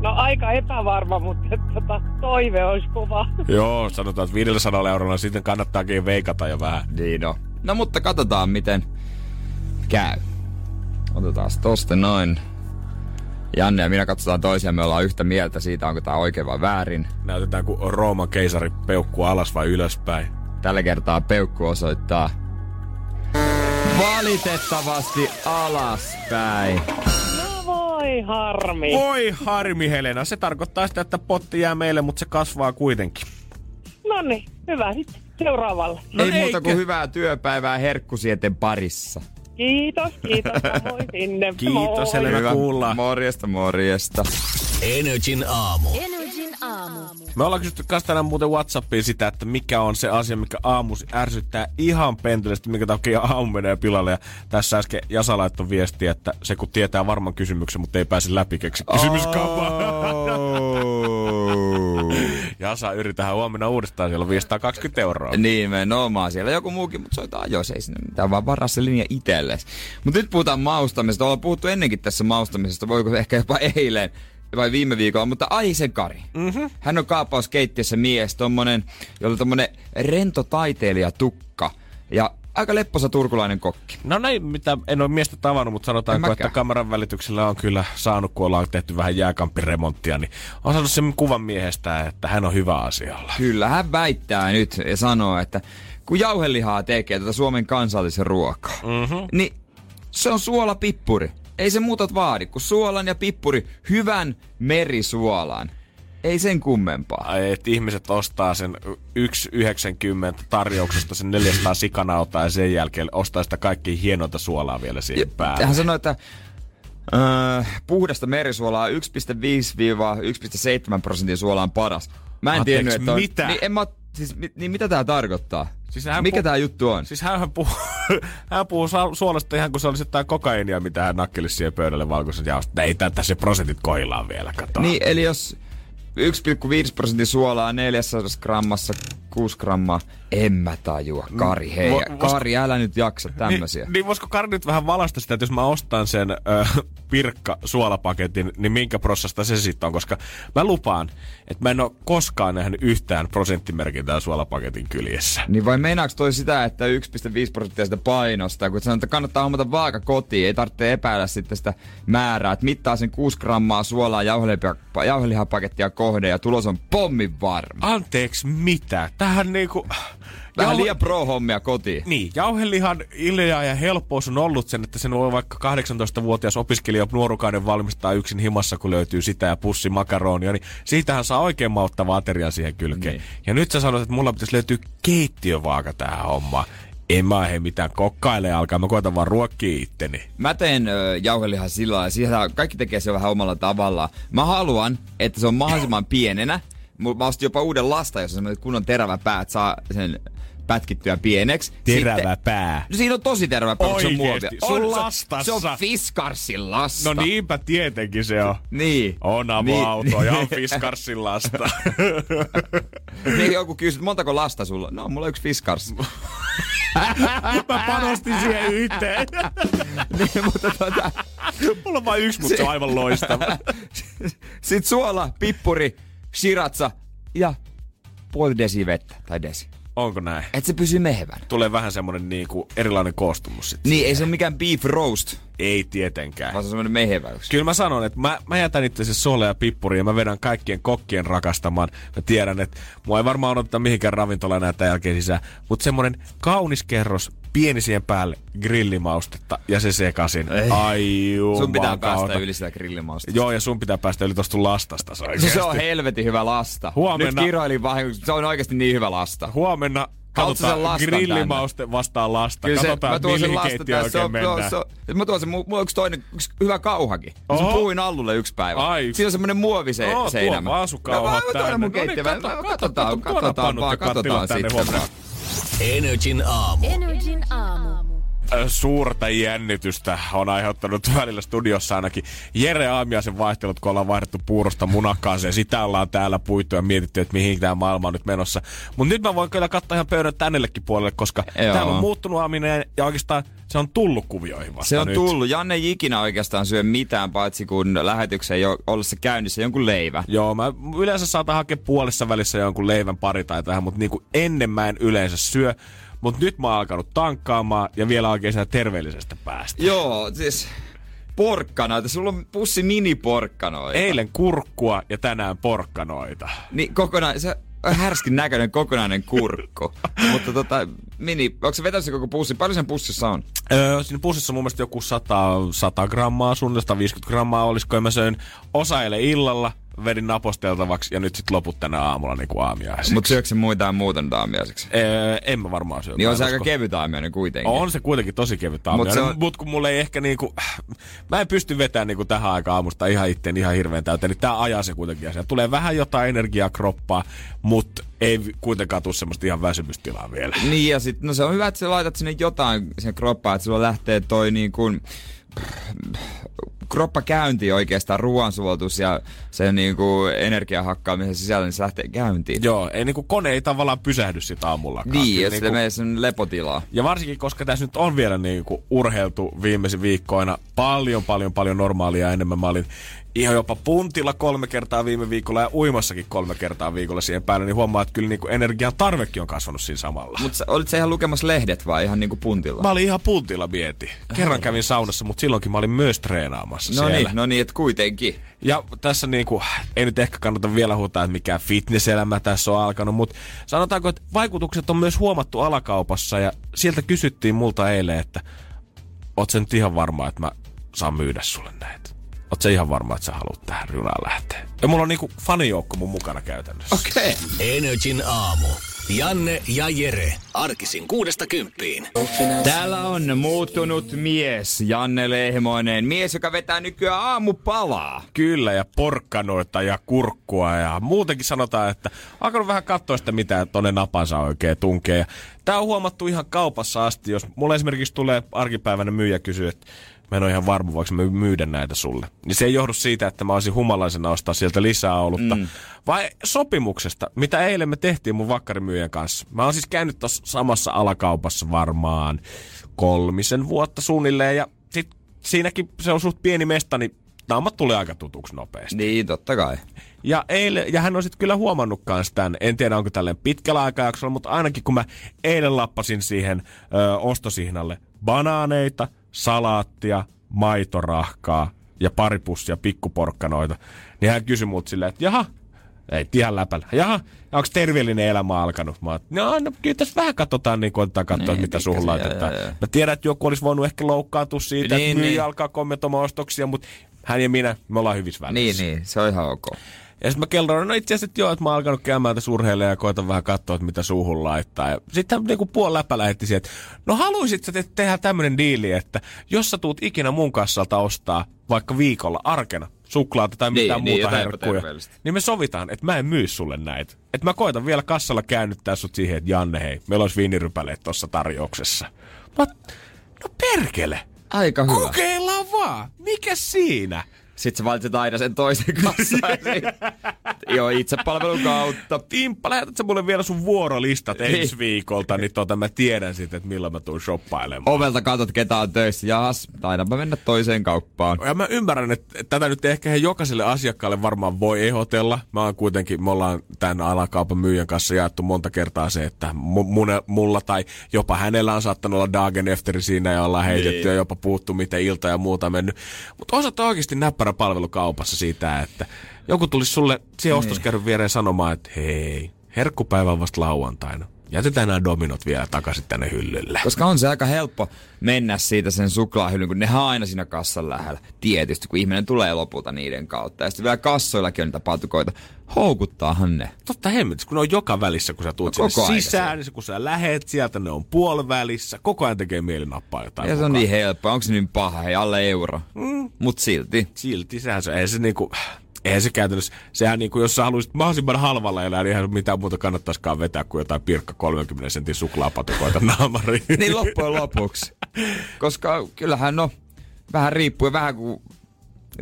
No aika epävarma, mutta tota, toive olisi kova. Joo, sanotaan, että 500 eurolla sitten kannattaakin veikata jo vähän. niin no. No mutta katsotaan miten käy. Otetaan tosta noin. Janne ja minä katsotaan toisiaan, me ollaan yhtä mieltä siitä, onko tämä oikein vai väärin. Näytetään kuin Rooman keisari peukku alas vai ylöspäin. Tällä kertaa peukku osoittaa valitettavasti alaspäin. Voi harmi. Voi harmi Helena, se tarkoittaa sitä, että potti jää meille, mutta se kasvaa kuitenkin. No niin, hyvä sitten seuraavalle. No Ei muuta kuin hyvää työpäivää herkkusieten parissa. Kiitos, kiitos samoin sinne. Kiitos, Moi. Helena. Kuullaan. Morjesta, morjesta. Energin aamu. Energin aamu. Me ollaan kysytty kanssa tänään muuten Whatsappiin sitä, että mikä on se asia, mikä aamus ärsyttää ihan pentelisesti, minkä takia aamu menee pilalle. Ja tässä äsken Jasa laittoi viestiä, että se kun tietää varman kysymyksen, mutta ei pääse läpi keksi kysymyskauppaan. Oh. Jasa, yritetään huomenna uudestaan, siellä on 520 euroa. Niin, nimenomaan. Siellä joku muukin, mutta soita ajoissa, ei sinne mitään, vaan varaa se linja itsellesi. Mutta nyt puhutaan maustamisesta. Ollaan puhuttu ennenkin tässä maustamisesta, voiko ehkä jopa eilen vai viime viikolla, mutta Aisen Kari. Mm-hmm. Hän on kaappauskeittiössä mies, tommonen, jolla on tommonen rento taiteilijatukka. Ja aika lepposa turkulainen kokki. No näin, mitä en ole miestä tavannut, mutta sanotaanko, että kameran välityksellä on kyllä saanut, kun ollaan tehty vähän jääkamppiremonttia, niin on saanut sen kuvan miehestä, että hän on hyvä asialla. Kyllä, hän väittää nyt ja sanoo, että kun jauhelihaa tekee tätä Suomen kansallisen ruokaa, mm-hmm. niin se on suolapippuri. Ei se muuta vaadi, kun suolan ja pippuri hyvän merisuolan. Ei sen kummempaa. Ai, että ihmiset ostaa sen 1,90 tarjouksesta sen 400 sikanautaa ja sen jälkeen ostaa sitä kaikkein hienointa suolaa vielä siihen Ja päälle. Hän sanoi, että öö, puhdasta merisuolaa 1,5-1,7 prosentin suola on paras. Mä en Anteeksi, tiennyt, että on, mitä? Niin, en mä, siis, mi- niin mitä tää tarkoittaa? Siis hän Mikä pu- tää juttu on? Siis hän puhuu, hän puhuu suolasta ihan kuin se olisi jotain kokainia, mitä hän nakkelisi siihen pöydälle valkoisen jaosta. Ei tätä se prosentit koillaan vielä, kato. Niin, eli jos 1,5 prosentin suolaa 400 grammassa 6 grammaa, en mä tajua. Kari, hei. Vo- Kari, älä nyt jaksa tämmösiä. Niin, niin voisiko Kari nyt vähän valasta sitä, että jos mä ostan sen ö, pirkka suolapaketin, niin minkä prossasta se sitten on? Koska mä lupaan, että mä en ole koskaan nähnyt yhtään prosenttimerkintää suolapaketin kyljessä. Niin vai meinaako toi sitä, että 1,5 prosenttia sitä painosta, kun sanotaan, että kannattaa hommata vaaka kotiin, ei tarvitse epäillä sitten sitä määrää, että mittaa sen 6 grammaa suolaa jauheliha- jauhelihapakettia kohden ja tulos on pommin varma. Anteeksi, mitä? Tähän niinku... Vähän Jauhe- liian pro-hommia kotiin. Niin, jauhelihan ilja ja helppous on ollut sen, että sen voi vaikka 18-vuotias opiskelija nuorukainen valmistaa yksin himassa, kun löytyy sitä ja pussi makaronia, niin siitähän saa oikein mauttavaa ateriaa siihen kylkeen. Niin. Ja nyt sä sanot, että mulla pitäisi löytyä keittiövaaka tähän hommaan. En mä he mitään kokkaile alkaa, mä koitan vaan ruokkia itteni. Mä teen ö, jauhelihan sillä lailla, siellä kaikki tekee se vähän omalla tavallaan. Mä haluan, että se on mahdollisimman pienenä. Mä ostin jopa uuden lasta, jossa on kunnon terävä pää, että saa sen pätkittyä pieneksi. Terävä Sitten, pää. No siinä on tosi terävä pää, se on muovia. Sun On, se- lastassa? Se on Fiskarsin lasta. No niinpä tietenkin se on. Niin. On avoauto ja on Fiskarsin lasta. niin joku kysyy, montako lasta sulla? No, mulla on yksi Fiskars. mä panostin siihen yhteen. niin, mutta tota, Mulla on vain yksi, mutta se on aivan loistava. sit suola, pippuri, shiratsa ja puoli desi vettä, tai desi. Onko näin? Et se pysyy mehevänä. Tulee vähän semmonen niinku erilainen koostumus sitten. Niin, ei se ole mikään beef roast, Ei tietenkään. vaan se on semmoinen meheväys. Kyllä mä sanon, että mä, mä jätän itse asiassa sole ja pippuri ja mä vedän kaikkien kokkien rakastamaan. Mä tiedän, että mua ei varmaan odottaa mihinkään ravintolaan näitä jälkeen sisään. Mutta semmonen kaunis kerros, pieni siihen päälle, grillimaustetta ja se sekasin. Ei. Ai Sun pitää päästä yli sitä grillimausta. Joo, ja sun pitää päästä yli tosta lastasta se Se on helvetin hyvä lasta. Huomenna- Nyt kiroilin vahingossa, se on oikeasti niin hyvä lasta. Huomenna katsotaan grillimauste vastaan lasta. Kyllä se, Katsotaan, mä tuon sen mihin lasta keittiöön tässä. Se on, mennään. se on, mä tuon sen, mulla on yksi toinen, yksi hyvä kauhakin. Oho. Se puhuin Allulle yksi päivä. Ai. Siinä on semmonen muoviseinä. No, tuo vaan sun kauhat Mä, mä, tänne. mä, mun No niin, Mä- kato, katsotaan, kato, katsotaan pannut vaan, katsotaan sitten. Energin aamu. Energin aamu. Suurta jännitystä on aiheuttanut välillä studiossa ainakin Jere Aamiaisen vaihtelut, kun ollaan vaihdettu puurosta munakkaaseen. Sitä ollaan täällä puitu ja mietitty, että mihin tämä maailma on nyt menossa. Mutta nyt mä voin kyllä katsoa ihan pöydän tännellekin puolelle, koska Joo. täällä on muuttunut Aaminen ja oikeastaan se on tullut kuvioihin vasta Se on nyt. tullut. Janne ei ikinä oikeastaan syö mitään, paitsi kun lähetyksen jo ollessa käynnissä jonkun leivä. Joo, mä yleensä saatan hakea puolessa välissä jonkun leivän pari tai tähän, mutta niinku ennen mä en yleensä syö. Mutta nyt mä oon alkanut tankkaamaan ja vielä oikein siitä terveellisestä päästä. Joo, siis porkkanoita. Sulla on pussi mini-porkkanoita. Eilen kurkkua ja tänään porkkanoita. Niin kokonaan, se härskin näköinen kokonainen kurkku. Mutta tota, mini, onko se vetänyt se koko pussi? Paljon sen pussissa on? Öö, siinä pussissa on mun mielestä joku 100, 100 grammaa, suunnilleen 150 grammaa olisiko. Ja mä söin osa illalla, vedin naposteltavaksi ja nyt sitten loput tänä aamulla niin kuin aamiaiseksi. Mutta syökö se muita nyt aamiaiseksi? Öö, en mä varmaan syö. Niin on se aika kevyt aamiainen kuitenkin. On se kuitenkin tosi kevyt Mut aamiainen, mutta on- mut kun mulla ei ehkä niinku, mä en pysty vetämään niinku tähän aikaan aamusta ihan itteen ihan hirveän täyteen, niin tää ajaa se kuitenkin asia. Tulee vähän jotain energiaa kroppaa, mutta ei kuitenkaan tule semmoista ihan väsymystilaa vielä. Niin ja sit, no se on hyvä, että sä laitat sinne jotain sen kroppaan, että sulla lähtee toi niin kuin, kroppa käyntiin oikeastaan, ruoansuotus ja se niin kuin energiahakkaamisen sisällä, niin se lähtee käyntiin. Joo, ei niinku kone ei tavallaan pysähdy sit aamullakaan. Niin, jos niinku... menee sen lepotilaa. Ja varsinkin, koska tässä nyt on vielä niinku urheiltu viimeisen viikkoina paljon, paljon, paljon normaalia enemmän. Mä olin ihan jopa puntilla kolme kertaa viime viikolla ja uimassakin kolme kertaa viikolla siihen päälle, niin huomaa, että kyllä niinku energian tarvekin on kasvanut siinä samalla. Mutta olit sä ihan lukemassa lehdet vai ihan niinku puntilla? Mä olin ihan puntilla mieti. Kerran kävin saunassa, mutta silloinkin mä olin myös treenaamassa no siellä. niin, no niin, että kuitenkin. Ja tässä niinku, ei nyt ehkä kannata vielä huutaa, että mikä fitnesselämä tässä on alkanut, mutta sanotaanko, että vaikutukset on myös huomattu alakaupassa ja sieltä kysyttiin multa eilen, että oot sä nyt ihan varma, että mä saan myydä sulle näitä? Oot ihan varma, että sä haluat tähän junaan lähteä? Ja mulla on niinku fanijoukko mun mukana käytännössä. Okei. Okay. Energin aamu. Janne ja Jere. Arkisin kuudesta kymppiin. Täällä on muuttunut mies, Janne Lehmoinen. Mies, joka vetää nykyään aamupalaa. Kyllä, ja porkkanoita ja kurkkua ja muutenkin sanotaan, että alkanut vähän katsoa sitä, mitä tonne napansa oikein tunkee. Ja tää on huomattu ihan kaupassa asti, jos mulle esimerkiksi tulee arkipäivänä myyjä kysyä, että mä en ole ihan varma, voiko mä myydä näitä sulle. Niin se ei johdu siitä, että mä olisin humalaisena ostaa sieltä lisää olutta, mm. vai sopimuksesta, mitä eilen me tehtiin mun vakkarimyyjän kanssa. Mä oon siis käynyt tuossa samassa alakaupassa varmaan kolmisen vuotta suunnilleen, ja sit siinäkin se on suht pieni mesta, niin naamat tulee aika tutuksi nopeasti. Niin, totta kai. Ja, eilen, ja hän on sitten kyllä huomannut kans tämän, en tiedä onko tälleen pitkällä aikajaksolla, mutta ainakin kun mä eilen lappasin siihen ö, ostosihnalle banaaneita, salaattia, maitorahkaa ja pari pussia pikkuporkkanoita, niin hän kysyi multa silleen, että jaha, ei ihan läpällä. Jaha, onko terveellinen elämä alkanut? Mä oon, no, no kyllä tässä vähän katsotaan, niin koitetaan katsoa, Niin, niin, mitä suhun laitetaan. Mä tiedän, että joku olisi voinut ehkä loukkaantua siitä, Niin, että myyjä niin. alkaa kommentoimaan ostoksia, mutta hän ja minä, me ollaan hyvissä Niin, välissä. niin, se on ihan ok. Ja sitten mä kelloin, no itse asiassa että joo, että mä oon alkanut käymään tässä urheilemaan ja koitan vähän katsoa, että mitä suuhun laittaa. Ja sitten hän niinku puoli läpä lähetti siihen, että no haluaisit sä te- tehdä tämmönen diili, että jos sä tuut ikinä mun kassalta ostaa vaikka viikolla arkena suklaata tai Niin, mitään niin, muuta jotain herkkuja, niin me sovitaan, että mä en myy sulle näitä. Että mä koitan vielä kassalla käännyttää sut siihen, että Janne hei, meillä olisi viinirypäleet tuossa tarjouksessa. Mä, no perkele, Aika hyvä. kokeillaan vaan, mikä siinä? Sitten sä valitset aina sen toisen kanssa. Joo, itsepalvelun kautta. Timppa, lähetät sä mulle vielä sun vuorolistat Niin. ensi viikolta, niin tota mä tiedän sitten, että milloin mä tuun shoppailemaan. Ovelta katot, ketä on töissä. Jahas, taidaanpa mennä toiseen kauppaan. Ja mä ymmärrän, että tätä nyt ehkä he jokaiselle asiakkaalle varmaan voi ehdotella. Mä oon kuitenkin, me ollaan tämän alakaupan myyjän kanssa jaettu monta kertaa se, että mu- mun, mulla tai jopa hänellä on saattanut olla Dagen Efteri siinä ja ollaan heitetty Niin. ja jopa puhuttu, miten ilta ja muuta mennyt. Mutta osat oikeasti näppärä palvelu kaupassa siitä, että joku tulisi sulle siihen ostoskärryn viereen sanomaan, että hei, herkkupäivä on vasta lauantaina. Jätetään nämä dominot vielä takaisin tänne hyllylle. Koska on se aika helppo mennä siitä sen suklaahylyn, kun ne on aina siinä kassan lähellä. Tietysti, kun ihminen tulee lopulta niiden kautta. Ja sitten vielä kassoillakin on niitä patukoita. Houkuttaahan ne. Totta hemmetis, kun ne on joka välissä, kun sä tuut No, sinne sisään, niin kun sä lähet sieltä, ne on puolivälissä. Koko ajan tekee mieli nappaa jotain Ja se on niin helppoa. Onko se niin paha? Hei, alle euro. Mm. Mut silti. Silti, sehän se, eihän se niinku, eihän se käytännössä, sehän niinku, jos sä haluaisit mahdollisimman halvalla elää, niin eihän mitään muuta kannattaisikaan vetää kuin jotain pirkka 30 sentin suklaapatukoita naamariin. Niin loppujen lopuksi. Koska kyllähän no, vähän riippuu vähän kuin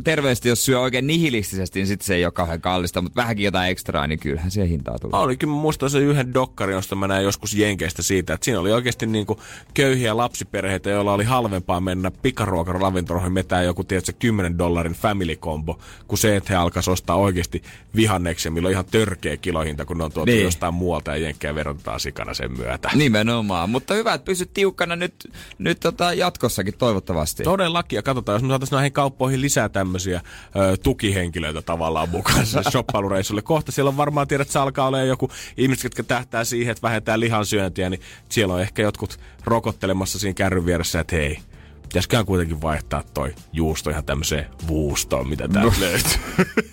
terveellisesti, jos syö oikein nihilistisesti, niin sitten se ei ole kauhean kallista, mutta vähänkin jotain ekstraa, niin kyllähän se hintaa tulee. Oli kyllä, mä muistan se yhden dokkari, josta mä näin joskus Jenkeistä siitä, että siinä oli oikeasti niin kuin köyhiä lapsiperheitä, joilla oli halvempaa mennä pikaruokaravintoloihin metään joku, tiedätkö, 10 dollarin family combo, kuin se, että he alkaisi ostaa oikeasti vihanneksia, millä on ihan törkeä kilohinta, kun ne on tuotu Niin. jostain muualta ja Jenkkejä verotetaan sikana sen myötä. Nimenomaan, mutta hyvä, että pysyt tiukkana nyt, nyt tota jatkossakin toivottavasti. Todellakin, ja katsotaan, jos me saataisiin näihin kauppoihin lisää tämmöisiä ö, tukihenkilöitä tavallaan mukaan sinne shoppailureissulle. Kohta siellä on varmaan tiedät, että se alkaa olla joku ihmiset, jotka tähtää siihen, että vähentää lihansyöntiä, niin siellä on ehkä jotkut rokottelemassa siinä kärryn vieressä, että hei, pitäisiköhän kuitenkin vaihtaa toi juusto ihan tämmöiseen vuustoon, mitä täältä löytyy.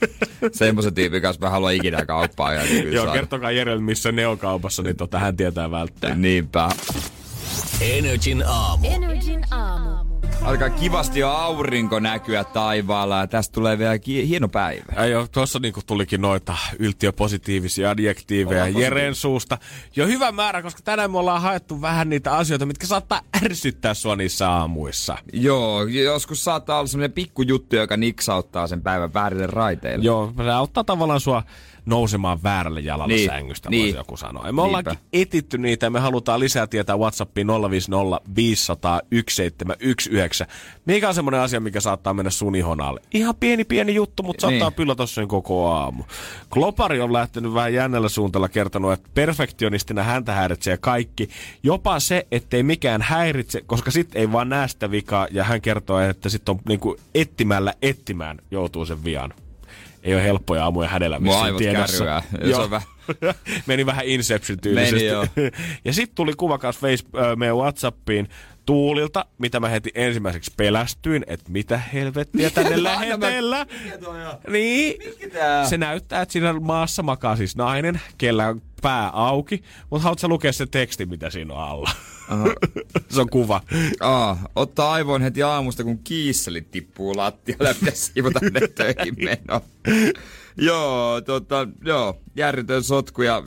Semmoisen tyypin kanssa mä haluan ikinä kauppaa. Ja niin Joo, kertokaa Jerelle, missä ne on kaupassa, niin tota, hän tietää välttää. Niinpä. Energin aamu. Energin aamu. Alkaa kivasti jo aurinko näkyä taivaalla ja tästä tulee vielä ki- hieno päivä. Ja jo, tuossa niinku tulikin noita yltiöpositiivisia adjektiiveja Jeren suusta. Jo hyvä määrä, koska tänään me ollaan haettu vähän niitä asioita, mitkä saattaa ärsyttää sua niissä aamuissa. Joo, joskus saattaa olla semmoinen pikkujuttu, joka niksauttaa sen päivän väärille raiteille. Joo, se auttaa tavallaan sua nousemaan väärälle jalalle Niin, sängystä, niin. voisi joku sanoa. Ja me Niinpä. etitty niitä ja me halutaan lisää tietää WhatsAppiin 050 500 1719. Mikä on semmoinen asia, mikä saattaa mennä sun ihon alle? Ihan pieni pieni juttu, mutta saattaa Niin. pyllätä sen koko aamu. Klopari on lähtenyt vähän jännällä suuntalla kertonut, että perfektionistina häntä häiritsee kaikki. Jopa se, ettei mikään häiritse, koska sit ei vaan näe sitä vikaa. Ja hän kertoo, että sit on niinku etsimällä etsimään joutuu sen vian. Ei ole helppoja aamuja hänellä Mua missään aivot tiedossa. kärryää. Se Joo. on vähän- Meni vähän Inception tyylisesti. Meni, joo. ja sitten tuli kuva kanssa face, äh, meidän Whatsappiin Tuulilta, mitä mä heti ensimmäiseksi pelästyin, että mitä helvettiä tänne lähetellä. Niin, se näyttää, että siinä maassa makaa siis nainen, kellä on pää auki, mutta haluatko sä lukea sen teksti, mitä siinä on alla? se on kuva. Aa, ottaa aivoin heti aamusta, kun kiisselit tippuu lattialle ja siivota ne töihin meno. joo, tota, joo, järjetön sotku ja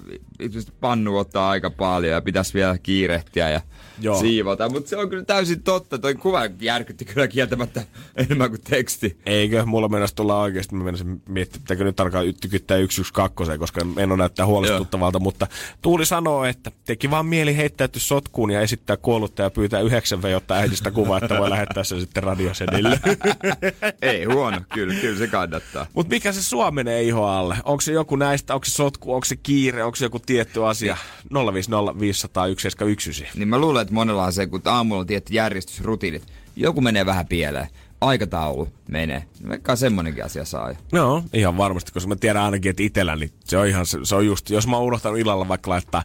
pannu ottaa aika paljon ja pitäisi vielä kiirehtiä ja Joo. joo. siivota. Mutta se on kyllä täysin totta. Toi kuva järkytti kyllä kieltämättä enemmän kuin teksti. Eikö? Mulla mennessä tulla oikeasti, mä menisin miettimään, pitääkö nyt alkaa tykyttää 112, koska en ole näyttää huolestuttavalta, mutta Tuuli sanoo, että teki vaan mieli heittäytyä sotkuun ja esittää kuollutta ja pyytää 9 V, jotta äidistä kuvaa, että voi lähettää sen sitten radiosedille. Ei huono, kyllä, kyllä se kannattaa. Mutta mikä se sua menee iho alle? Onko se joku näistä, onko se sotku, onko se kiire, onko se joku tietty asia? 050 500 1719. Niin mä luulen, että monella on se, kun aamulla on tietty järjestysrutiinit. Joku menee vähän pieleen. Aikataulu menee. Vaikka semmonenkin asia saa. No, ihan varmasti, koska mä tiedän ainakin, että itellä, niin se on ihan, se, se on just, jos mä oon unohtanut illalla vaikka laittaa,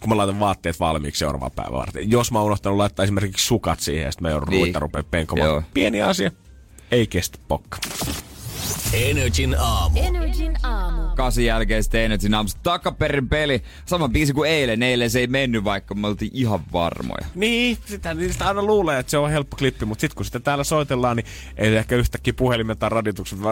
kun mä laitan vaatteet valmiiksi seuraavaan päivän varten. Jos mä oon unohtanut laittaa esimerkiksi sukat siihen, ja sitten mä joudun niin. Ruita rupea penkomaan. Joo. Pieni asia, ei kestä pokka. Energin aamu. Energin aamu. Kasin jälkeen sitten Energy aamusta takaperin peli. Sama biisi kuin eilen. Eilen se ei mennyt, vaikka me oltiin ihan varmoja. Niin, sitä, niistä aina luulee, että se on helppo klippi, mutta sitten kun sitä täällä soitellaan, niin ei ehkä yhtäkkiä puhelimen tai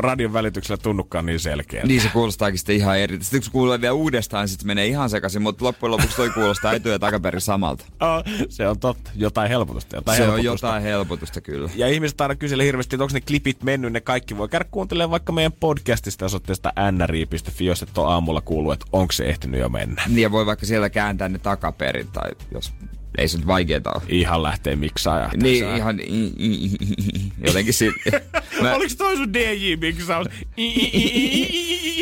radion välityksellä tunnukaan niin selkeä. Niin se kuulostaakin sitten ihan eri. Sitten kun se kuulee vielä uudestaan, niin sitten menee ihan sekaisin, mutta loppujen lopuksi toi kuulostaa etu- ja takaperin samalta. Oh, se on totta. Jotain helpotusta. Jotain se on helpotusta. jotain helpotusta kyllä. Ja ihmiset aina kyselee hirveästi, että onko ne klipit mennyt, ne kaikki voi käydä kuuntelemaan vaikka meidän podcastista osoitteesta nri.fi, jos et ole aamulla kuullut, että onko se ehtinyt jo mennä. Niin ja voi vaikka siellä kääntää ne takaperin, tai jos ei se nyt vaikeeta ole. Ihan lähtee miksaa ja Niin ihan jotenkin si- Mä, Oliko toi sun DJ-miksaus?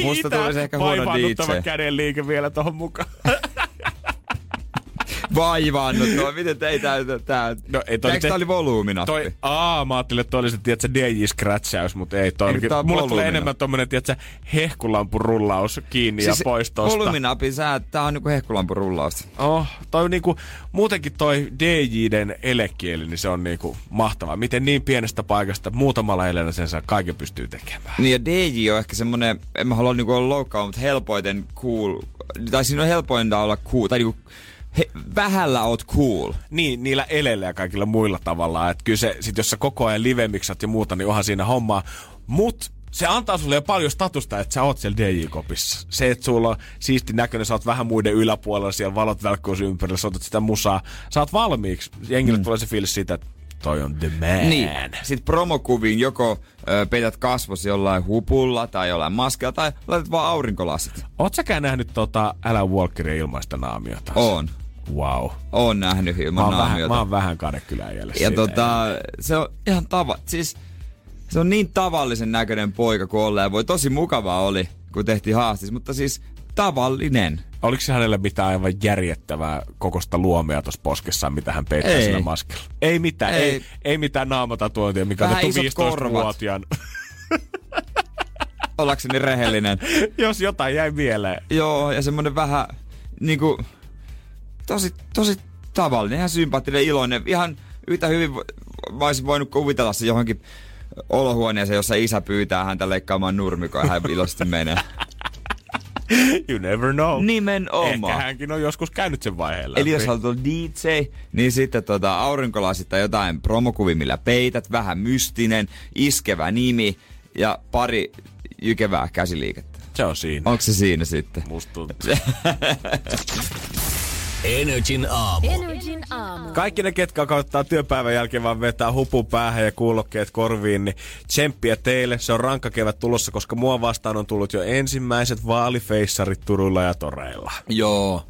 Musta tulisi ehkä huono DJ. käden liike vielä tohon mukaan. Vaivaannut tuo. Miten tei tää? tää No, ei toi tää oli volyyminappi? Toi, aa, mä ajattelin, että toi oli se, tiedätkö, DJ-scratchaus, mutta ei toi. Ei, on mulle tulee enemmän tommonen, tiedätkö, hehkulampun rullaus kiinni ja pois tosta. Volyyminapin sää, tää on niinku hehkulampun rullausta. Oh, toi niinku, muutenkin toi DJden elekieli, niin se on niinku mahtavaa. Miten niin pienestä paikasta muutamalla elellä sen saa kaiken pystyy tekemään. Niin ja DJ on ehkä semmonen, en mä halua niinku olla loukkaa, mutta helpoiten cool, tai siinä on helpointa olla cool, tai niinku he, vähällä oot cool. Niin, niillä elellä ja kaikilla muilla tavalla. Että kyllä se, sit jos sä koko ajan live-miksat ja muuta, niin onhan siinä hommaa. Mut se antaa sulle jo paljon statusta, että sä oot siellä DJ-kopissa. Se, että sulla on siisti näköinen, sä oot vähän muiden yläpuolella, siellä valot välkkyys ympärillä, sä otat sitä musaa. Sä oot valmiiksi. Jengille mm. tulee se fiilis siitä, että toi on the man. Niin. Sitten promokuviin joko ö, peität kasvos jollain hupulla tai jollain maskella tai laitat vaan aurinkolasit. Oot säkään nähnyt tota Alan Walkerin ilmaista naamiota? On. Wow. Oon nähnyt Mä ilman oon, vähän, mä oon vähän kadekylän Ja tota, se on ihan tava... Siis se on niin tavallisen näköinen poika kuin ollaan. Voi tosi mukavaa oli, kun tehtiin haastis, mutta siis tavallinen. Oliko se hänelle mitään aivan järjettävää kokosta luomea tuossa poskessaan, mitä hän peittää Ei. sillä maskella? Ei mitään, ei, Ei. ei, mitään naamatatuointia, mikä on isot 15-vuotiaan. Ollakseni rehellinen. Jos jotain jäi mieleen. Joo, ja semmonen vähän niinku tosi, tosi tavallinen, ihan sympaattinen, iloinen. Ihan yhtä hyvin mä olisin voinut kuvitella se johonkin olohuoneeseen, jossa isä pyytää häntä leikkaamaan nurmikoa ja hän iloisesti menee. You never know. Nimenomaan. Ehkä hänkin on joskus käynyt sen vaiheen Eli jos läpi. haluat olla DJ, niin sitten tota, aurinkolasit tai jotain promokuvi, millä peität, vähän mystinen, iskevä nimi ja pari jykevää käsiliikettä. Se on siinä. Onko se siinä sitten? Musta tuntuu. Energin aamu. Energin aamu. Kaikki ne, ketkä koittaa työpäivän jälkeen vaan vetää hupun päähän ja kuulokkeet korviin, niin tsemppiä teille. Se on rankka kevät tulossa, koska mua vastaan on tullut jo ensimmäiset vaalifeissarit Turuilla ja Toreilla. Joo.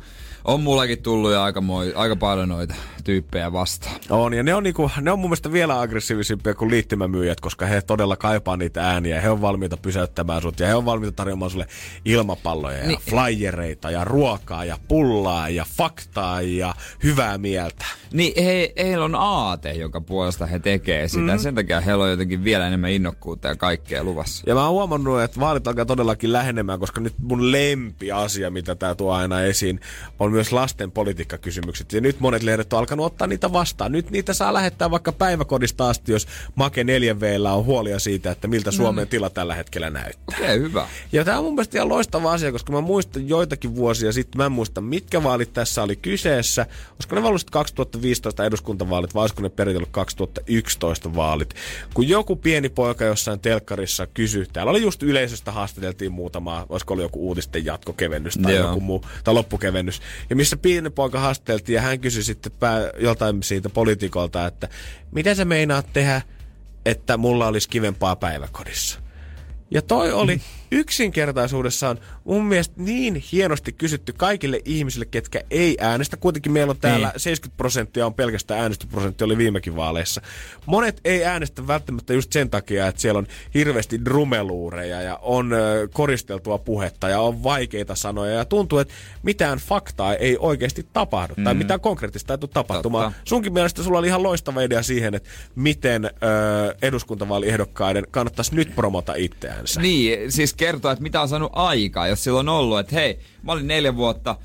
On mullakin tullut jo aika, moi, aika paljon noita tyyppejä vastaan. On, ja ne on, niinku, ne on mun mielestä vielä aggressiivisimpia kuin liittymämyyjät, koska he todella kaipaa niitä ääniä. He on valmiita pysäyttämään sut ja he on valmiita tarjoamaan sulle ilmapalloja ja Niin. flyereita ja ruokaa ja pullaa ja faktaa ja hyvää mieltä. Niin he, heillä on aate, jonka puolesta he tekee sitä. Mm. Sen takia heillä on jotenkin vielä enemmän innokkuutta ja kaikkea luvassa. Ja mä oon huomannut, että vaalit alkaa todellakin lähenemään, koska nyt mun lempiasia, mitä tää tuo aina esiin, on myös lasten politiikkakysymykset. Ja nyt monet lehdet on alkanut ottaa niitä vastaan. Nyt niitä saa lähettää vaikka päiväkodista asti, jos Make 4 v on huolia siitä, että miltä Suomen tila tällä hetkellä näyttää. Okei, hyvä. Ja tämä on mun mielestä ihan loistava asia, koska mä muistan joitakin vuosia sitten, mä en muista mitkä vaalit tässä oli kyseessä. Olisiko ne ollut 2015 eduskuntavaalit vai olisiko ne perin ollut 2011 vaalit. Kun joku pieni poika jossain telkkarissa kysyi, täällä oli just yleisöstä haastateltiin muutamaa, olisiko ollut joku uutisten jatkokevennys tai Joo. joku muu, tai loppukevennys. Ja missä pieni poika haastateltiin ja hän kysyi sitten pää, joltain siitä poliitikolta, että mitä sä meinaat tehdä, että mulla olisi kivempaa päiväkodissa. Ja toi oli yksinkertaisuudessaan mun mielestä niin hienosti kysytty kaikille ihmisille, ketkä ei äänestä. Kuitenkin meillä on täällä Niin. 70 prosenttia on pelkästään äänestysprosentti, oli viimekin vaaleissa. Monet ei äänestä välttämättä just sen takia, että siellä on hirveästi drumeluureja ja on ö, koristeltua puhetta ja on vaikeita sanoja ja tuntuu, että mitään faktaa ei oikeasti tapahdu mm. tai mitään konkreettista ei tule tapahtumaan. Totta. Sunkin mielestä sulla oli ihan loistava idea siihen, että miten ö, eduskuntavaaliehdokkaiden kannattaisi nyt promota itseänsä. Niin, siis kertoa, että mitä on saanut aikaa, jos sillä on ollut, että hei, mä olin neljä vuotta,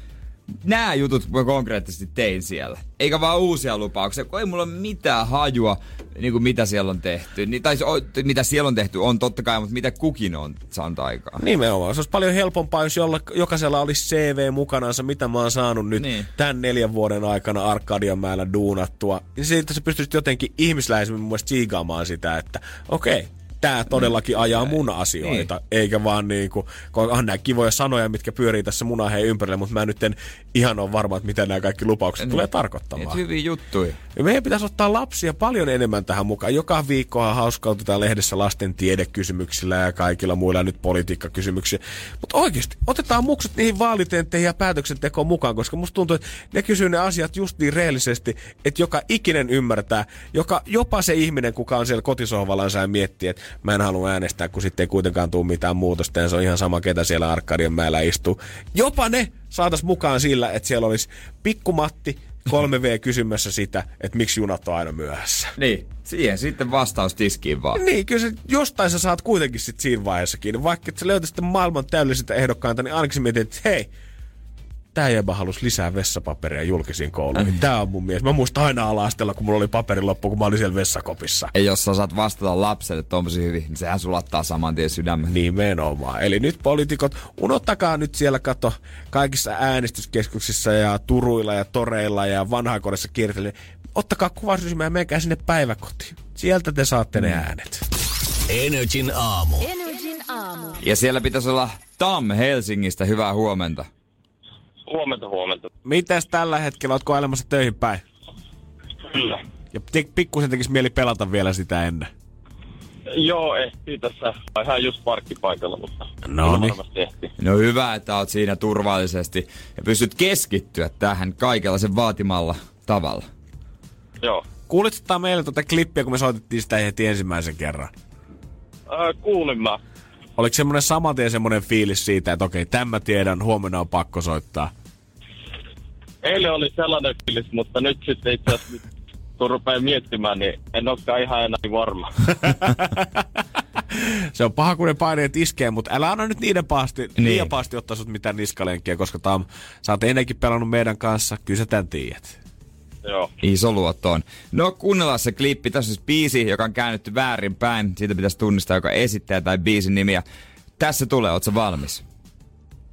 nämä jutut mä konkreettisesti tein siellä. Eikä vaan uusia lupauksia, kun ei mulla ole mitään hajua, niin kuin mitä siellä on tehty. Niin, tai mitä siellä on tehty on totta kai, mutta mitä kukin on saanut aikaa. Nimenomaan. Se olisi paljon helpompaa, jos jolla, jokaisella olisi CV mukanansa, mitä mä oon saanut nyt Niin. niin. tämän neljän vuoden aikana Arkadianmäellä duunattua. Ja siitä sä pystyisit jotenkin ihmisläisemmin mun mielestä sitä, että okei, tämä todellakin ajaa mun asioita, niin. eikä vaan niinku, kun on nämä kivoja sanoja, mitkä pyörii tässä munaheen ympärille, mutta mä nyt en ihan ole varma, että mitä nämä kaikki lupaukset tulee tarkoittamaan. Et hyviä juttuja. Ja meidän pitäisi ottaa lapsia paljon enemmän tähän mukaan. Joka viikkohan hauskautetaan lehdessä lasten tiedekysymyksillä ja kaikilla muilla nyt politiikkakysymyksiä. Mutta oikeasti, otetaan muksut niihin vaalitentteihin ja päätöksentekoon mukaan, koska musta tuntuu, että ne kysyy ne asiat just niin reellisesti, että joka ikinen ymmärtää, joka, jopa se ihminen, kuka on siellä kotisohvallansa ja miettii, että mä en halua äänestää, kun sitten ei kuitenkaan tule mitään muutosta ja se on ihan sama, ketä siellä Arkadian mäellä istuu. Jopa ne saatas mukaan sillä, että siellä olisi pikkumatti, 3V kysymässä sitä, että miksi junat on aina myöhässä. Niin, siihen sitten vastaus tiskiin vaan. Niin, kyllä se, jostain sä saat kuitenkin sit siinä vaiheessa kiinni. Vaikka et sä löytäisit sitten maailman täydellisintä ehdokkaita, niin ainakin mietit, että hei, tää jäbä halus lisää vessapaperia julkisiin kouluihin. Tää on mun mies. Mä muistan aina ala kun mulla oli paperi loppu, kun mä olin siellä vessakopissa. Ja jos sä saat vastata lapselle tommosin hyvin, niin sehän sulattaa saman tien sydämen. Nimenomaan. Eli nyt poliitikot, unottakaa nyt siellä kato kaikissa äänestyskeskuksissa ja turuilla ja toreilla ja vanhainkodissa kiertely. Ottakaa kuvausryhmä ja menkää sinne päiväkotiin. Sieltä te saatte ne äänet. Energin aamu. Energin aamu. Ja siellä pitäisi olla Tam Helsingistä. Hyvää huomenta. Huomenta, huomenta. Mitäs tällä hetkellä, ootko ailemassa töihin päin? Kyllä. Ja te, pikkusen tekisi mieli pelata vielä sitä ennen. Joo, ehtii tässä. Ihan just parkkipaikalla, mutta No niin. No hyvä, että oot siinä turvallisesti ja pystyt keskittyä tähän kaikella sen vaatimalla tavalla. Joo. Kuulitko meille tuota klippiä, kun me soitettiin sitä heti ensimmäisen kerran? Ää, kuulin mä. Oliko semmoinen saman tien semmoinen fiilis siitä, että okei, tämä mä tiedän, huomenna on pakko soittaa? Eilen oli sellainen fiilis, mutta nyt sitten itse asiassa kun rupeaa miettimään, niin en olekaan ihan enää niin varma. Se on paha, kun ne paineet iskee, mutta älä anna nyt niiden pahasti, niin. Liian pahasti ottaa sut mitään niskalenkkiä, koska Tam, sä oot ennenkin pelannut meidän kanssa, kyllä sä tiedät. Joo. Iso luotto on. No kuunnellaan se klippi. Tässä on siis biisi, joka on käännetty väärin päin. Siitä pitäisi tunnistaa joka esittäjä tai biisin nimiä. Tässä tulee, ootko valmis?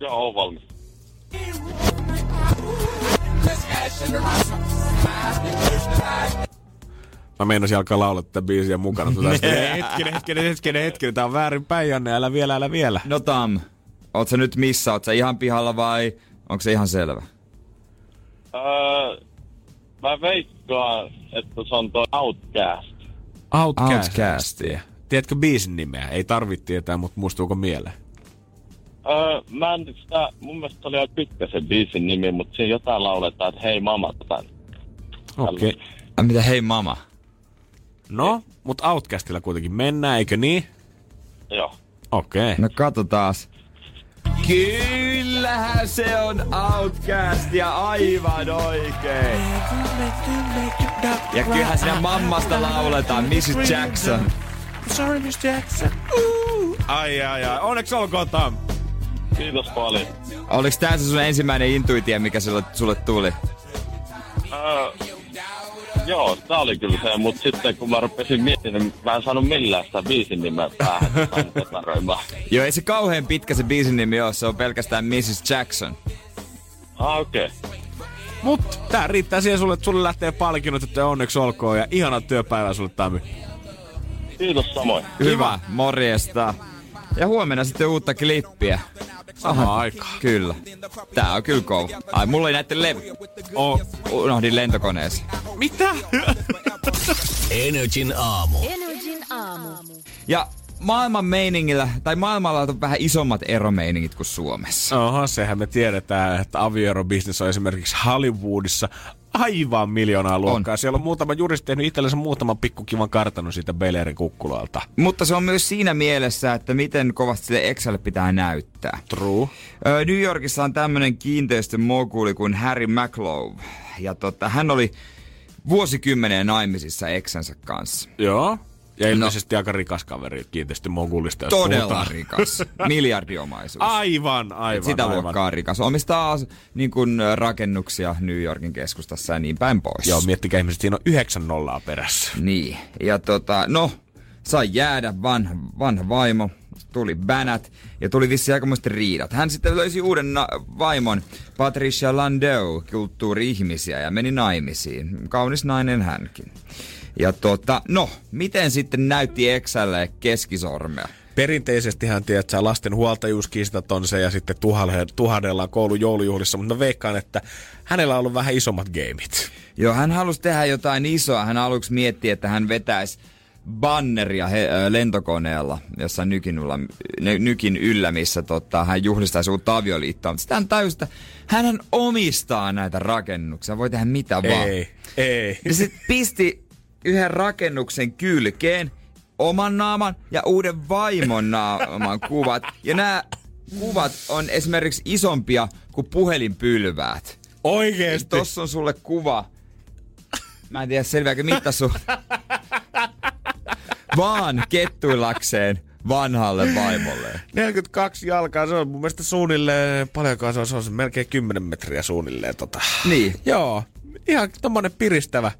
Joo, on valmis. Mä meinasin alkaa laulaa tätä biisiä mukana. Tota, sitten, hetkinen, hetkinen, hetkinen, hetkinen, tää on väärin päin, Janne, älä vielä, älä vielä. No Tam, oot sä nyt missä? Oot sä ihan pihalla vai onko se ihan selvä? Öö, mä veikkaan, että se on toi Outcast. Outcast. Outcastia. Tiedätkö biisin nimeä? Ei tarvitse tietää, mutta muistuuko mieleen? Öö, mä en sitä, mun mielestä oli aika pitkä se biisin nimi, mutta siinä jotain lauletaan, että hei mama tämän. Okei. Okay. Ai mitä hei mama? No, mutta Outcastilla kuitenkin mennään, eikö niin? Joo. Okei. Okay. No katsotaas. Kyllähän se on Outcast ja aivan oikein. Ja kyllähän siinä mammasta lauletaan, Mrs. Jackson. Sorry, Miss Jackson. Uh. Ai, ai, ai. Onneksi olkoon, Tam. Kiitos paljon. Oliks tää se sun ensimmäinen intuitio, mikä sulle, sulle tuli? Öö, joo, tää oli kyllä se, mutta sitten kun mä rupesin miettimään, niin mä en saanut millään sitä biisin nimeä päähän. Joo, ei se kauhean pitkä se biisin nimi ole, se on pelkästään Mrs. Jackson. Ah, okei. Okay. Mut tää riittää siihen sulle, että sulle lähtee palkinnot, että onneksi olkoon ja ihanaa työpäivää sulle Tami. Kiitos samoin. Hyvä, morjesta. Ja huomenna sitten uutta klippiä. Samaan aikaan. Kyllä. Tää on kyllä kova. Ai, mulla ei näette levy. Oh. Unohdin lentokoneeseen. Mitä? Energin aamu. Energin aamu. Ja maailman meiningillä, tai maailmalla on vähän isommat eromeiningit kuin Suomessa. Oho, sehän me tiedetään, että avioerobisnes on esimerkiksi Hollywoodissa aivan miljoonaa luokkaa. On. Siellä on muutama juristi tehnyt itsellensä muutaman pikkukivan kartanon siitä Belerin kukkulalta. Mutta se on myös siinä mielessä, että miten kovasti sille Excelille pitää näyttää. True. Ö, New Yorkissa on tämmönen kiinteistömoguli kuin Harry McLove. Ja tota, hän oli vuosikymmeneen naimisissa Exänsä kanssa. Joo. Ja ilmeisesti no. aika rikas kaveri kiinteistömogulista. Todella puhutaan. rikas. Miljardiomaisuus. Aivan, aivan, Sitä aivan. luokkaa rikas. Omistaa niin kuin, rakennuksia New Yorkin keskustassa ja niin päin pois. Joo, miettikää ihmiset, siinä on yhdeksän nollaa perässä. Niin. Ja tota, no, sai jäädä vanha, vanha vaimo, tuli bänät ja tuli vissiin aikamoiset riidat. Hän sitten löysi uuden na- vaimon, Patricia Landau, kulttuuri-ihmisiä ja meni naimisiin. Kaunis nainen hänkin. Ja tota, no, miten sitten näytti Exälle keskisormea? Perinteisesti hän tiedät, että lasten huoltajuuskiistat on se ja sitten tuhadellaan koulun joulujuhlissa, mutta mä veikkaan, että hänellä on ollut vähän isommat gameit. Joo, hän halusi tehdä jotain isoa. Hän aluksi mietti, että hän vetäisi banneria he, ö, lentokoneella, jossa nykin yllä, ny, nykin yllä missä tota, hän juhlistaisi uutta avioliittoa. Mutta sitten hän tajusi, että hän omistaa näitä rakennuksia, voi tehdä mitä vaan. Ei, ei. Ja sitten pisti yhden rakennuksen kylkeen oman naaman ja uuden vaimon naaman kuvat. Ja nämä kuvat on esimerkiksi isompia kuin puhelinpylväät. Oikeesti. Tossa on sulle kuva. Mä en tiedä selviääkö mittasu. Vaan kettuillakseen vanhalle vaimolle. 42 jalkaa, se on mun mielestä suunnilleen, paljonkaan se on, se on melkein 10 metriä suunnilleen tota. Niin. Joo, ihan tommonen piristävä,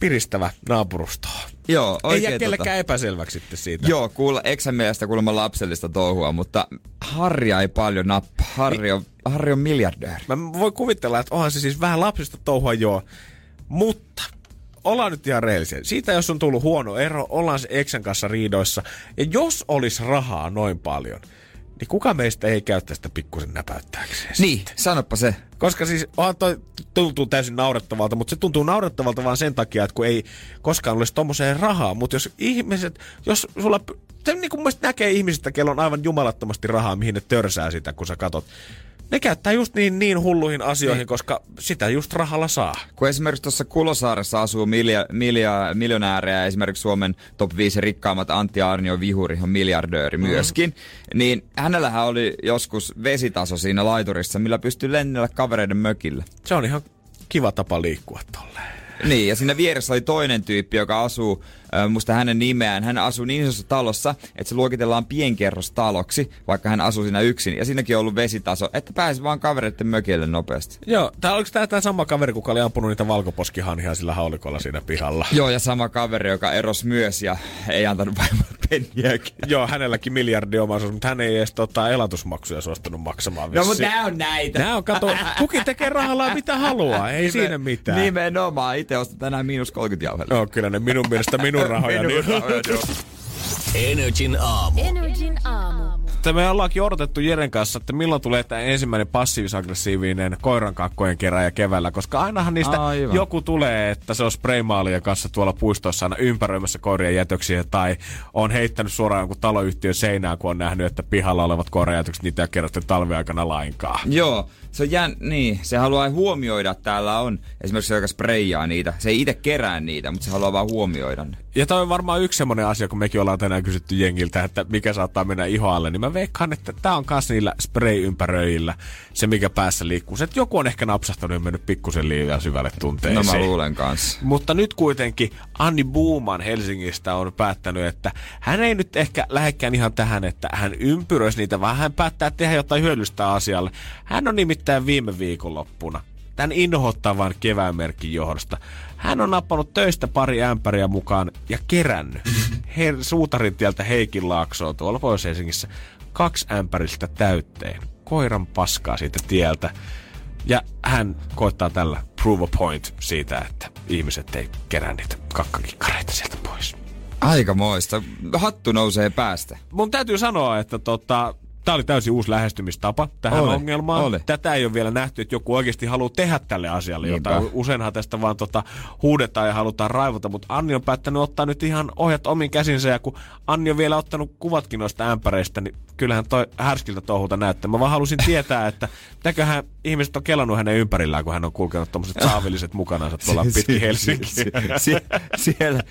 piristävä naapurusto. Joo, Ei oikein jää tota. kellekään epäselväksi sitten siitä. Joo, kuule, eksän mielestä kuulemma lapsellista touhua, mutta Harria ei paljon nappa. Harri on, Harri on miljardööri. Mä voin kuvitella, että onhan se siis vähän lapsista touhua joo, mutta ollaan nyt ihan rehellisiä. Siitä jos on tullut huono ero, ollaan se Eksän kanssa riidoissa. Ja jos olisi rahaa noin paljon, niin kuka meistä ei käy tästä pikkusen näpäyttääkseen? Niin, sanoppa se. Koska siis onhan toi tuntuu täysin naurettavalta, mutta se tuntuu naurettavalta vaan sen takia, että kun ei koskaan olisi tommoseen rahaa. Mutta jos ihmiset, jos sulla, se niin kuin näkee ihmisistä, kello on aivan jumalattomasti rahaa, mihin ne törsää sitä, kun sä katot. Ne käyttää just niin, niin hulluihin asioihin, niin. koska sitä just rahalla saa. Kun esimerkiksi tuossa Kulosaaressa asuu milja, milja, miljonäärejä, esimerkiksi Suomen top 5 rikkaammat Antti Arnio Vihuri on miljardööri mm-hmm. myöskin, niin hänellähän oli joskus vesitaso siinä laiturissa, millä pystyi lennellä kavereiden mökille. Se on ihan kiva tapa liikkua tolleen. Niin, ja siinä vieressä oli toinen tyyppi, joka asuu, musta hänen nimeään, hän asuu niin isossa talossa, että se luokitellaan pienkerrostaloksi, vaikka hän asuu siinä yksin. Ja siinäkin on ollut vesitaso, että pääsi vaan kavereiden mökille nopeasti. Joo, tää oliko tää, tää sama kaveri, kuka oli ampunut niitä valkoposkihanhia sillä haulikolla siinä pihalla? Joo, ja sama kaveri, joka eros myös ja ei antanut vaimolle penniäkin. Joo, hänelläkin miljardi omaisuus, mutta hän ei edes tota, elatusmaksuja suostunut maksamaan No, mutta nää on näitä. Nää on, kato, kukin tekee rahalla mitä haluaa, ei Nime, siinä mitään. Nimenomaan, itse ostat tänään miinus 30 jauhella. Joo, kyllä ne minun mielestä minun rahoja. minun niin. rahoja, joo. Energin aamu. Energin aamu. Että me ollaankin odotettu Jeren kanssa, että milloin tulee tämä ensimmäinen passiivis-aggressiivinen koirankakkojen keräjä keväällä, koska ainahan niistä Aivan. joku tulee, että se on spraymaalien kanssa tuolla puistossa aina ympäröimässä koirien jätöksiä tai on heittänyt suoraan jonkun taloyhtiön seinään, kun on nähnyt, että pihalla olevat koirajätökset niitä ei kerätty talviaikana lainkaan. Joo, se on jän, niin, se haluaa huomioida, että täällä on esimerkiksi se, joka spreijaa niitä. Se ei itse kerää niitä, mutta se haluaa vaan huomioida ne. Ja toi on varmaan yksi semmoinen asia, kun mekin ollaan tänään kysytty jengiltä, että mikä saattaa mennä ihoalle, niin mä veikkaan, että tää on kas niillä spray-ympäröillä se, mikä päässä liikkuu. Se, että joku on ehkä napsahtanut ja mennyt pikkusen liian syvälle tunteisiin. No mä luulen kanssa. Mutta nyt kuitenkin Anni Buuman Helsingistä on päättänyt, että hän ei nyt ehkä lähekkään ihan tähän, että hän ympyröisi niitä, vaan hän päättää tehdä jotain hyödyllistä asialle. Hän on nimittäin viime viikonloppuna tämän inhottavan keväänmerkin johdosta. Hän on nappanut töistä pari ämpäriä mukaan ja kerännyt Her- suutarin tieltä Heikin laaksoon tuolla Pohjois-Helsingissä kaksi ämpäristä täytteen koiran paskaa siitä tieltä. Ja hän koittaa tällä prove a point siitä, että ihmiset ei kerää niitä kakkakikkareita sieltä pois. Aika moista. Hattu nousee päästä. Mun täytyy sanoa, että tota, Tämä oli täysin uusi lähestymistapa tähän Oli, ongelmaan. oli. Tätä ei ole vielä nähty, että joku oikeasti haluaa tehdä tälle asialle Niinpä. jotain. Useinhan tästä vaan tota, huudetaan ja halutaan raivota, mutta Anni on päättänyt ottaa nyt ihan ohjat omin käsinsä. Ja kun Anni on vielä ottanut kuvatkin noista ämpäreistä, niin kyllähän toi härskiltä touhulta näyttää. Mä vaan halusin tietää, että mitäköhän ihmiset on kelannut hänen ympärillään, kun hän on kulkenut tommoset saavilliset mukanansa tuolla pitkin Helsinkiä. Sie- sie- siellä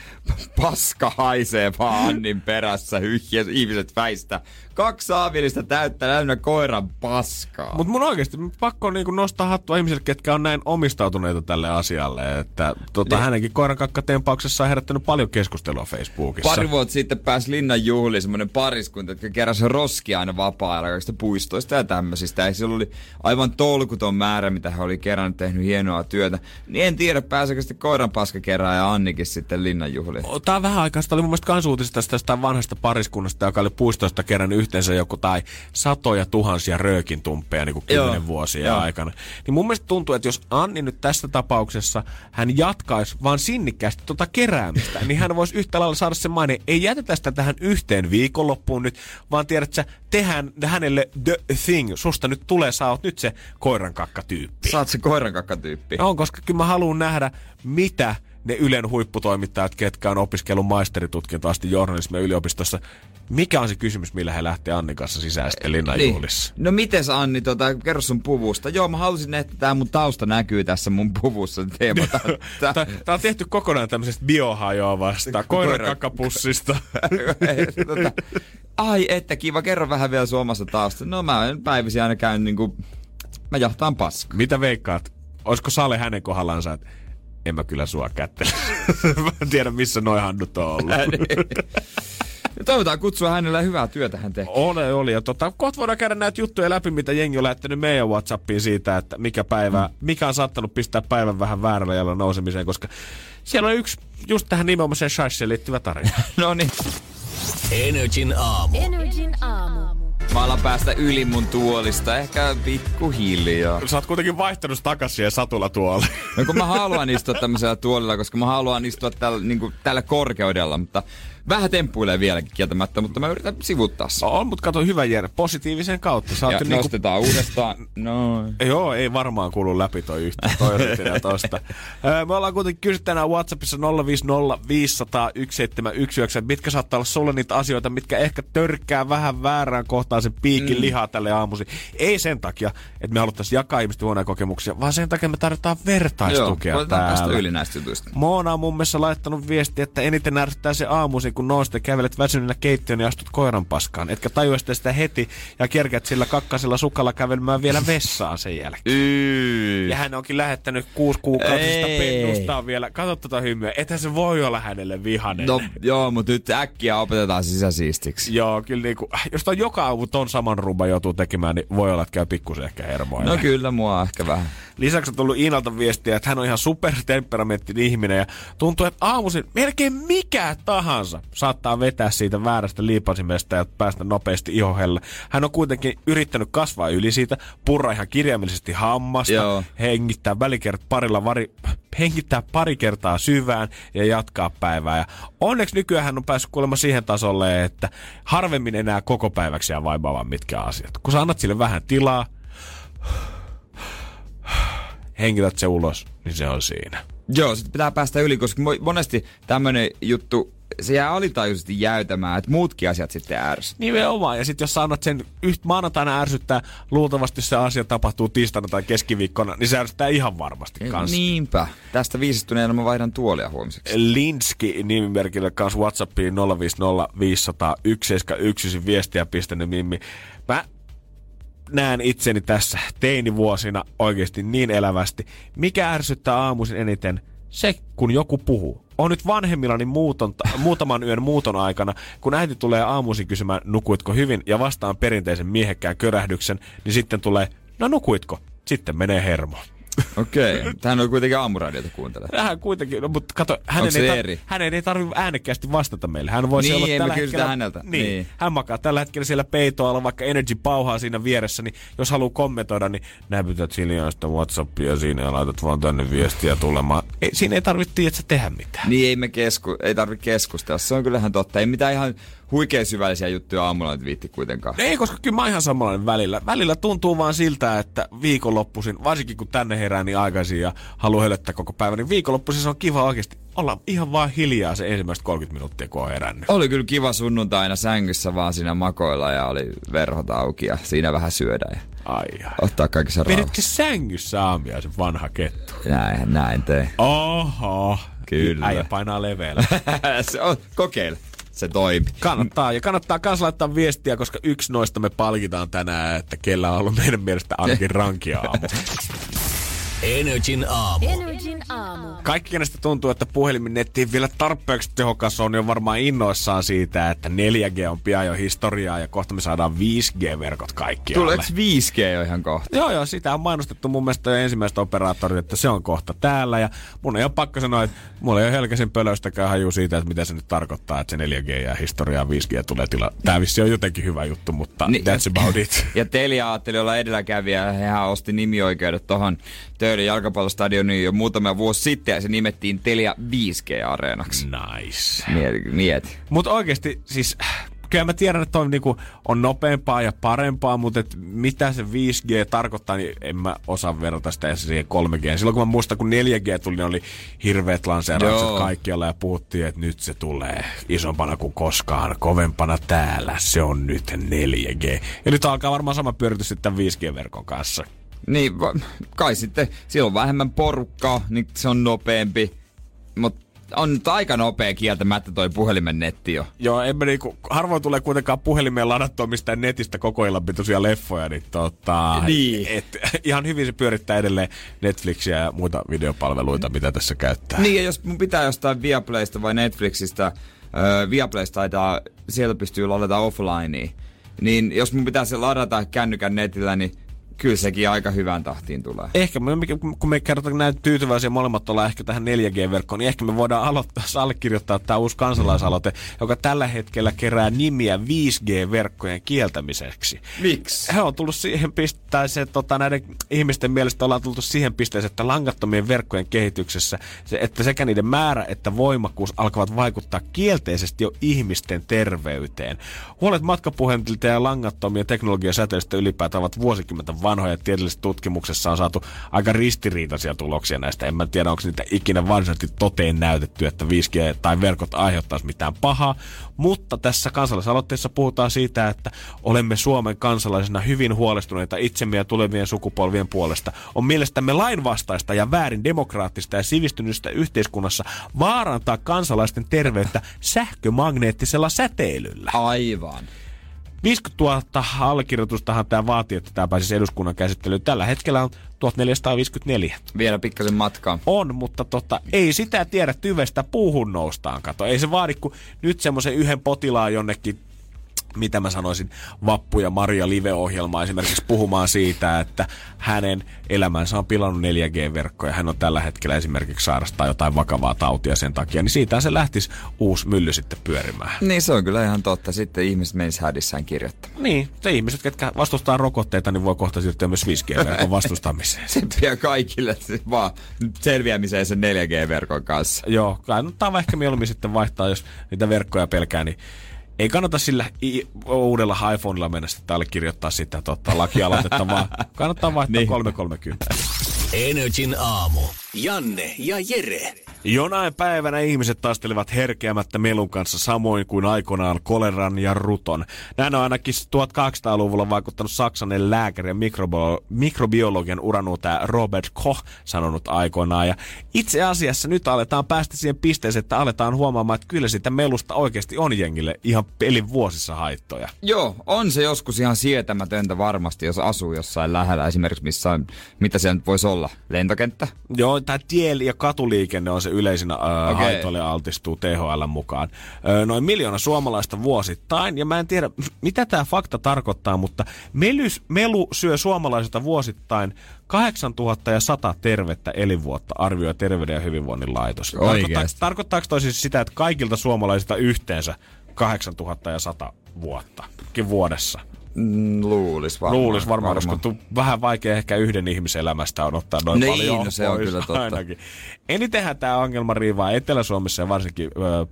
paska haisee vaan Annin perässä, hyhjä, ihmiset väistä. Kaksi saavillista täyttä täynnä koiran paskaa. Mutta mun oikeasti pakko niinku nostaa hattua ihmisille, ketkä on näin omistautuneita tälle asialle. Että tota, Niin. hänenkin koiran kakkatempauksessa on herättänyt paljon keskustelua Facebookissa. Pari vuotta sitten pääsi Linnan juhliin semmoinen pariskunta, jotka keräsi roskia aina vapaa-ajalla puistoista ja tämmöisistä. Ja siellä oli aivan tolkuton määrä, mitä he oli kerännyt, tehnyt hienoa työtä. Niin en tiedä, pääsekö sitten koiran paska kerää ja Annikin sitten Linnan juhliin. Tää on vähän aikaa, sitä oli mun mielestä kans uutisista tästä vanhasta pariskunnasta, joka oli puistosta kerännyt yhteensä joku tai satoja tuhansia röökin tumppeja niin kuin kymmenen vuosia Joo. aikana. Niin mun mielestä tuntuu, että jos Anni nyt tässä tapauksessa hän jatkaisi vaan sinnikkäästi tota keräämistä, niin hän voisi yhtä lailla saada sen maine. Ei jätetä sitä tähän yhteen viikonloppuun nyt, vaan tiedät sä, tehdään hänelle the thing. Susta nyt tulee, sä oot nyt se koiran kakkatyyppi. Saat se koiran kakkatyyppi. On, koska kyllä mä haluan nähdä, mitä ne Ylen huipputoimittajat, ketkä on opiskellut maisteritutkintoa asti journalismia yliopistossa, mikä on se kysymys, millä he lähtee Annin kanssa sisään sitten linnanjuhlissa? No mites Anni, tota, kerro sun puvusta. Joo, mä halusin, että tää mun tausta näkyy tässä mun puvussa teema. Tää, tää, Tämä on tehty kokonaan tämmöisestä biohajoavasta koiran kakkapussista. tota, ai että kiva, kerro vähän vielä sun omasta tausta. No mä en päivisin aina käyn niinku, mä jahtaan paskaa. Mitä veikkaat? Olisiko Sale hänen kohdallansa, että en mä kyllä sua kättele. mä en tiedä, missä noi handut on ollut. Ja Toivotaan kutsua hänelle hyvää työtä hän tekee. Ole, oli. Ja tota, kohta voidaan käydä näitä juttuja läpi, mitä jengi on lähettänyt meidän Whatsappiin siitä, että mikä päivä, mikä on saattanut pistää päivän vähän väärällä jalalla nousemiseen, koska siellä on yksi just tähän nimenomaiseen shaisheen liittyvä tarina. No niin. Energin aamu. Energin aamu. Mä alan päästä yli mun tuolista, ehkä pikkuhiljaa. Sä oot kuitenkin vaihtanut takas siihen satula tuolle. No kun mä haluan istua tämmöisellä tuolilla, koska mä haluan istua tällä, niin kuin, tällä korkeudella, mutta vähän temppuilee vieläkin kieltämättä, mutta mä yritän sivuttaa sen. On, mutta kato hyvä Jere, positiivisen kautta. Sä Ja niinku nostetaan uudestaan. No. Joo, ei varmaan kuulu läpi toi yhtä toi tosta. Me ollaan kuitenkin kysytty tänään Whatsappissa 050 500 1719, että mitkä saattaa olla sulle niitä asioita, mitkä ehkä törkkää vähän väärään kohtaan sen piikin mm. lihaa tälle aamusi. Ei sen takia, että me haluttaisiin jakaa ihmisten huonoja kokemuksia, vaan sen takia, että me tarvitaan vertaistukea Joo, täällä. yli näistä jutuista. Moona on mun mielestä laittanut viesti, että eniten ärsyttää se aamuisin, kun nouset ja kävelet väsyneenä keittiön ja astut koiran paskaan. Etkä tajua sitä, sitä heti ja kerkeät sillä kakkasella sukalla kävelemään vielä vessaan sen jälkeen. Yy. Ja hän onkin lähettänyt kuusi kuukausista Ei. pennustaa vielä. Kato tota hymyä. Ethän se voi olla hänelle vihanen. No joo, mutta nyt äkkiä opetetaan sisäsiistiksi. Joo, kyllä niinku, jos toi joka aamu ton saman rumba joutuu tekemään, niin voi olla, että käy pikkusen ehkä hermoille. No kyllä, mua ehkä vähän. Lisäksi on tullut Iinalta viestiä, että hän on ihan supertemperamenttinen ihminen ja tuntuu, että aamuisin melkein mikä tahansa saattaa vetää siitä väärästä liipasimesta ja päästä nopeasti ihohelle. Hän on kuitenkin yrittänyt kasvaa yli siitä, purra ihan kirjaimellisesti hammasta, Joo. hengittää välikert parilla vari, hengittää pari kertaa syvään ja jatkaa päivää. Ja onneksi nykyään hän on päässyt kuulemma siihen tasolle, että harvemmin enää koko päiväksi jää vaivaamaan mitkä asiat. Kun sä annat sille vähän tilaa, hengität se ulos, niin se on siinä. Joo, sit pitää päästä yli, koska mo- monesti tämmönen juttu, se jää alitajuisesti jäytämään, että muutkin asiat sitten ärsyttää. Nimenomaan. Ja sitten jos sä annat sen yhtä maanantaina ärsyttää, luultavasti se asia tapahtuu tiistaina tai keskiviikkona, niin se ärsyttää ihan varmasti kanssa. Niinpä. Tästä viisistuneena mä vaihdan tuolia huomiseksi. Linski nimimerkillä kanssa Whatsappiin 050 500 171 viestiä pistänyt Mimmi. Mä näen itseni tässä teinivuosina oikeasti niin elävästi. Mikä ärsyttää aamuisin eniten? Se, kun joku puhuu. On nyt vanhemmillani muuton, muutaman yön muuton aikana, kun äiti tulee aamuisin kysymään, nukuitko hyvin, ja vastaan perinteisen miehekkään körähdyksen, niin sitten tulee, no nukuitko? Sitten menee hermo. Okei. Okay. Tähän on kuitenkin aamuradiota kuuntelee. Hän kuitenkin, no, mutta kato, hänen ei, tar- eri? hänen ei tarvitse äänekkäästi vastata meille. Hän voisi Niin, olla tällä hetkellä, häneltä. Niin, Niin. Hän makaa tällä hetkellä siellä peitoalla, vaikka Energy pauhaa siinä vieressä, niin jos haluaa kommentoida, niin näpytät hiljaa sitä Whatsappia siinä ja laitat vaan tänne viestiä tulemaan. Ei, siinä ei tarvitse tiedä, tehdä mitään. Niin ei me kesku, ei tarvitse keskustella. Se on kyllähän totta. Ei mitään ihan huikein syvällisiä juttuja aamulla nyt viitti kuitenkaan. Ei, koska kyllä mä ihan samanlainen välillä. Välillä tuntuu vaan siltä, että viikonloppuisin, varsinkin kun tänne herää niin aikaisin ja haluaa höllöttää koko päivän, niin viikonloppuisin se on kiva oikeasti olla ihan vaan hiljaa se ensimmäiset 30 minuuttia, kun on herännyt. Oli kyllä kiva sunnuntaina sängyssä vaan siinä makoilla ja oli verhot auki ja siinä vähän syödä ja Ai, ai. ottaa kaikessa rauhassa. sängyssä aamia se vanha kettu? Näin, näin tein. Oho. Kyllä. Äijä painaa leveällä. se on, kokeile. Se toimi. Kannattaa. Ja kannattaa myös laittaa viestiä, koska yksi noista me palkitaan tänään, että kellä on ollut meidän mielestä ainakin rankia aamu. Energin aamu. Energin aamu. Kaikki, kenestä tuntuu, että puhelimen netti ei vielä tarpeeksi tehokas on, niin on varmaan innoissaan siitä, että 4G on pian jo historiaa ja kohta me saadaan 5G-verkot kaikkialle. Tuleeko 5G jo ihan kohta? Joo, joo, sitä on mainostettu mun mielestä jo ensimmäistä operaattorit, että se on kohta täällä. Ja mun ei ole pakko sanoa, että mulla ei ole helkäsin pölöstäkään haju siitä, että mitä se nyt tarkoittaa, että se 4G ja historiaa 5G tulee tila. Tää vissi on jotenkin hyvä juttu, mutta Niin. that's about it. Ja Telia ajatteli olla edelläkävijä ja hehän osti nimioikeudet tohon Töölön jalkapallostadioniin jo muutamia vuosi sitten ja se nimettiin Telia 5G-areenaksi. Nice. Mieti. mieti. Mutta oikeasti siis kyllä mä tiedän, että on, niinku, on nopeampaa ja parempaa, mutta et mitä se 5G tarkoittaa, niin en mä osaa verrata sitä siihen 3G. Silloin kun mä muistan, kun 4G tuli, niin oli hirveät lanseeraukset kaikkialla ja puhuttiin, että nyt se tulee isompana kuin koskaan, kovempana täällä. Se on nyt 4G. Ja nyt alkaa varmaan sama pyöritys sitten tämän 5G-verkon kanssa. Niin, va- kai sitten, silloin on vähemmän porukkaa, niin se on nopeampi. Mutta on nyt aika nopea kieltämättä toi puhelimen netti jo. Joo, en mä niinku, harvoin tulee kuitenkaan puhelimeen ladattua mistään netistä koko illan pituisia leffoja, niin tota, Niin. Et, ihan hyvin se pyörittää edelleen Netflixiä ja muita videopalveluita, mitä tässä käyttää. Niin, ja jos mun pitää jostain Viaplaysta vai Netflixistä, öö, Viaplaysta taitaa, sieltä pystyy ladata offlineen. Niin jos mun pitää se ladata kännykän netillä, niin Kyllä sekin aika hyvään tahtiin tulee. Ehkä me, kun me kerrotaan näin tyytyväisiä molemmat ollaan ehkä tähän 4G-verkkoon, niin ehkä me voidaan aloittaa, allekirjoittaa tämä uusi kansalaisaloite, joka tällä hetkellä kerää nimiä 5G-verkkojen kieltämiseksi. Miksi? He on tullut siihen pisteeseen, tota, näiden ihmisten mielestä ollaan tultu siihen pisteeseen, että langattomien verkkojen kehityksessä, se, että sekä niiden määrä että voimakkuus alkavat vaikuttaa kielteisesti jo ihmisten terveyteen. Huolet matkapuhelintilta ja langattomien teknologiasäteistä ylipäätään ovat vuosikymmenten vanhoja. Tieteellisessä tutkimuksessa on saatu aika ristiriitaisia tuloksia näistä. En mä tiedä, onko niitä ikinä varsinaisesti toteen näytetty, että 5G tai verkot aiheuttaisi mitään pahaa. Mutta tässä kansalaisaloitteessa puhutaan siitä, että olemme Suomen kansalaisena hyvin huolestuneita itsemme ja tulevien sukupolvien puolesta. On mielestämme lainvastaista ja väärin demokraattista ja sivistynystä yhteiskunnassa vaarantaa kansalaisten terveyttä sähkömagneettisella säteilyllä. Aivan. 50 000 allekirjoitustahan tämä vaatii, että tämä pääsisi eduskunnan käsittelyyn. Tällä hetkellä on 1454. Vielä pikkasen matkaa. On, mutta tota, ei sitä tiedä tyvestä puuhun noustaan. Kato, ei se vaadi kuin nyt semmoisen yhden potilaan jonnekin mitä mä sanoisin, Vappu ja Maria live-ohjelmaa esimerkiksi puhumaan siitä, että hänen elämänsä on pilannut 4G-verkkoja. Hän on tällä hetkellä esimerkiksi sairastaa jotain vakavaa tautia sen takia, niin siitä se lähtisi uusi mylly sitten pyörimään. Niin se on kyllä ihan totta. Sitten ihmiset menis hädissään kirjoittamaan. Niin, se ihmiset, ketkä vastustaa rokotteita, niin voi kohta siirtyä myös 5G-verkon vastustamiseen. Se pian kaikille vaan selviämiseen sen 4G-verkon kanssa. Joo, kannattaa ehkä mieluummin sitten vaihtaa, jos niitä verkkoja pelkää, niin ei kannata sillä i- uudella iPhoneilla mennä sitten allekirjoittaa sitä tota, lakialoitetta, vaan kannattaa vaihtaa Niin. 330. Energin aamu. Janne ja Jere. Jonain päivänä ihmiset taistelivat herkeämättä melun kanssa samoin kuin aikoinaan koleran ja ruton. Näin on ainakin 1800-luvulla vaikuttanut saksanen lääkäri ja mikrobo- mikrobiologian uranuutaja Robert Koch sanonut aikoinaan. Ja itse asiassa nyt aletaan päästä siihen pisteeseen, että aletaan huomaamaan, että kyllä sitä melusta oikeasti on jengille ihan pelin vuosissa haittoja. Joo, on se joskus ihan sietämätöntä varmasti, jos asuu jossain lähellä. Esimerkiksi missä on, mitä siellä nyt voisi olla, lentokenttä? Joo, tämä tie- ja katuliikenne on se yleisin äh, okay. Haitoille altistuu THL mukaan. Noin miljoona suomalaista vuosittain, ja mä en tiedä, mitä tämä fakta tarkoittaa, mutta melys, melu syö suomalaisilta vuosittain 8100 tervettä elinvuotta, arvioi Terveyden ja hyvinvoinnin laitos. Tarkoittaa, tarkoittaako toi siis sitä, että kaikilta suomalaisilta yhteensä 8100 vuotta vuodessa? Mm, luulis varmaan. Luulis varmaan, koska tu, vähän vaikea ehkä yhden ihmisen elämästä on ottaa noin Niin, paljon no se on kyllä totta. Ainakin. Enitenhän tämä ongelma riivaa Etelä-Suomessa ja varsinkin ö, ö,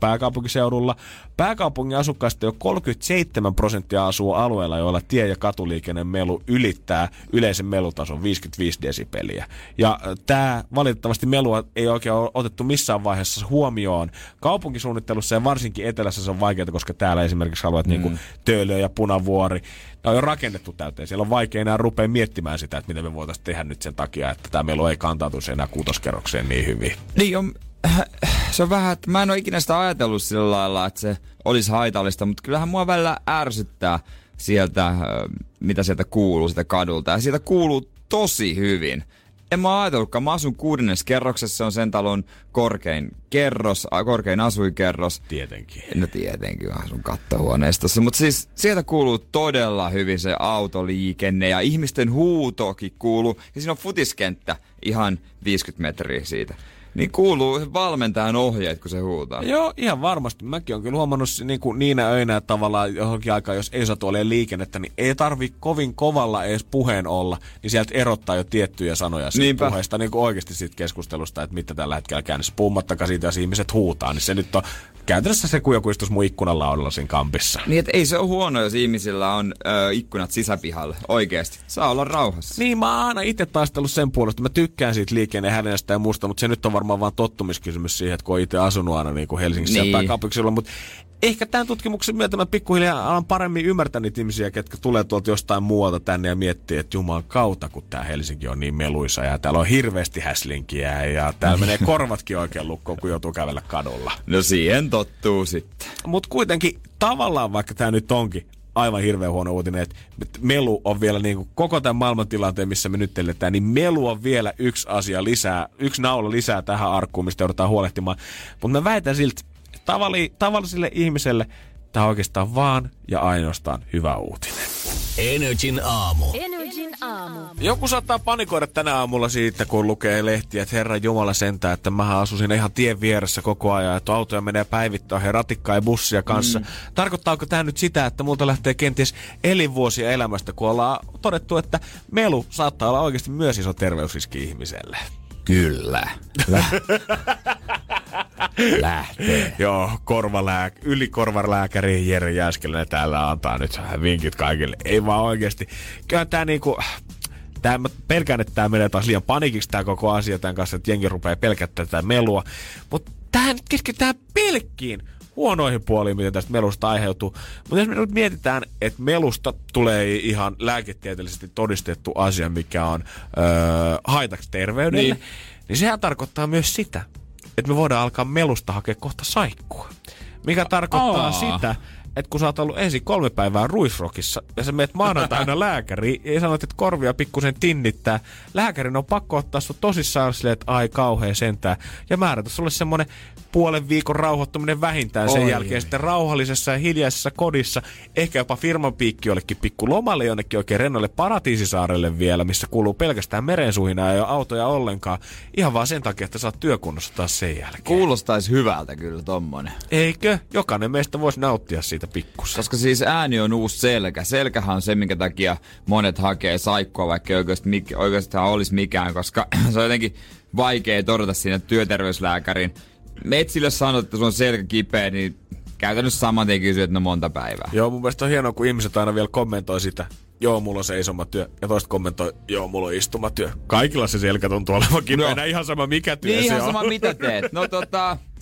pääkaupunkiseudulla. Pääkaupungin asukkaista jo 37 prosenttia asuu alueella, joilla tie- ja katuliikenne melu ylittää yleisen melutason 55 desibeliä. Ja tämä valitettavasti melua ei oikein ole otettu missään vaiheessa huomioon. Kaupunkisuunnittelussa ja varsinkin etelässä se on vaikeaa, koska täällä esimerkiksi alueet mm. niin kuin Töölö ja Punavuori, ne on jo rakennettu täyteen. Siellä on vaikea enää rupea miettimään sitä, että mitä me voitaisiin tehdä nyt sen takia, että tämä melu ei kantautuisi enää kuutoskerrokseen niin hyvin. Niin on, se on vähän, että mä en ole ikinä sitä ajatellut sillä lailla, että se olisi haitallista, mutta kyllähän mua välillä ärsyttää sieltä, mitä sieltä kuuluu, sitä kadulta. Ja sieltä kuuluu tosi hyvin. En mä ajatellutkaan, mä asun kuudennes kerroksessa, se on sen talon korkein kerros, korkein asuinkerros. Tietenkin. No tietenkin on sun kattohuoneistossa, mutta siis sieltä kuuluu todella hyvin se autoliikenne ja ihmisten huutokin kuuluu. Ja siinä on futiskenttä ihan 50 metriä siitä. Niin kuuluu valmentajan ohjeet, kun se huutaa. Joo, ihan varmasti. Mäkin olen kyllä huomannut niin kuin niinä öinä tavallaan johonkin aikaan, jos ei saa ole liikennettä, niin ei tarvi kovin kovalla edes puheen olla, niin sieltä erottaa jo tiettyjä sanoja siitä Niinpä. puheesta niin kuin oikeasti siitä keskustelusta, että mitä tällä hetkellä käynnissä. Puhumattakaan siitä, jos ihmiset huutaa, niin se nyt on käytännössä se, kun joku istuisi mun ikkunan laudalla siinä kampissa. Niin, että ei se ole huono, jos ihmisillä on ö, ikkunat sisäpihalla. Oikeesti. Saa olla rauhassa. Niin, mä oon aina itse taistellut sen puolesta. Mä tykkään siitä liikennehälinästä ja muusta, mutta se nyt on varmaan vaan tottumiskysymys siihen, että kun on itse asunut aina niin kuin Helsingissä Niin. ja pääkaupunkiseudulla. Mutta ehkä tämän tutkimuksen myötä mä pikkuhiljaa alan paremmin ymmärtää niitä ihmisiä, ketkä tulee tuolta jostain muualta tänne ja miettii, että juman kautta, kun tämä Helsinki on niin meluisa ja täällä on hirveästi häslinkiä ja täällä menee korvatkin oikein lukkoon, kun joutuu kävellä kadulla. No siihen tottuu sitten. Mutta kuitenkin tavallaan, vaikka tämä nyt onkin aivan hirveän huono uutinen, että melu on vielä niin kuin koko tämän maailmantilanteen, missä me nyt eletään, niin melu on vielä yksi asia lisää, yksi naula lisää tähän arkkuun, mistä joudutaan huolehtimaan. Mutta mä väitän silti, tavalli, tavalliselle ihmiselle Tämä on oikeastaan vaan ja ainoastaan hyvä uutinen. Energin aamu. Energin aamu. Joku saattaa panikoida tänä aamulla siitä, kun lukee lehtiä, että herra Jumala sentää, että mä asusin ihan tien vieressä koko ajan, että autoja menee päivittäin he ratikkaa ja bussia kanssa. Mm. Tarkoittaako tämä nyt sitä, että multa lähtee kenties elinvuosia elämästä, kun ollaan todettu, että melu saattaa olla oikeasti myös iso terveysriski ihmiselle? Kyllä. Lähtee. Joo, korvalääk- ylikorvalääkäri Jere Jääskeläinen täällä antaa nyt vinkit kaikille. Ei vaan oikeasti. Kyllä tää niinku... Tää, mä pelkään, että tämä menee taas liian panikiksi tämä koko asia tämän kanssa, että jengi rupeaa pelkättää tätä melua. Mutta tähän keskitytään pelkkiin huonoihin puoliin, mitä tästä melusta aiheutuu. Mutta jos me nyt mietitään, että melusta tulee ihan lääketieteellisesti todistettu asia, mikä on öö, haitaksi terveydelle, niin. niin sehän tarkoittaa myös sitä, että me voidaan alkaa melusta hakea kohta saikkua. Mikä tarkoittaa Aa. sitä, että kun sä oot ollut ensin kolme päivää ruisrokissa ja sä meet maanantaina lääkäriin ja sanot, että korvia pikkusen tinnittää, lääkärin on pakko ottaa sun tosissaan silleen, että ai kauhea sentää ja määrätä sulle semmonen puolen viikon rauhoittuminen vähintään sen Oi. jälkeen sitten rauhallisessa ja hiljaisessa kodissa, ehkä jopa firman piikki jollekin pikku lomalle jonnekin oikein rennolle paratiisisaarelle vielä, missä kuuluu pelkästään merensuhinaa ja autoja ollenkaan, ihan vaan sen takia, että sä oot työkunnossa taas sen jälkeen. Kuulostaisi hyvältä kyllä tommonen. Eikö? Jokainen meistä voisi nauttia siitä pikkusen. Koska siis ääni on uusi selkä. Selkähän on se, minkä takia monet hakee saikkua, vaikka oikeasti, oikeastaan olisi mikään, koska se on jotenkin vaikea todeta siinä työterveyslääkärin. Metsille sanot, että sun on selkä kipeä, niin käytännössä saman tien kysyy, että no monta päivää. Joo, mun mielestä on hienoa, kun ihmiset aina vielä kommentoi sitä. Joo, mulla on seisomatyö. Ja toista kommentoi, joo, mulla on istumatyö. Kaikilla se selkä tuntuu olevan kipeänä. Ihan sama mikä työ Niin se ihan on. sama mitä teet. No tota,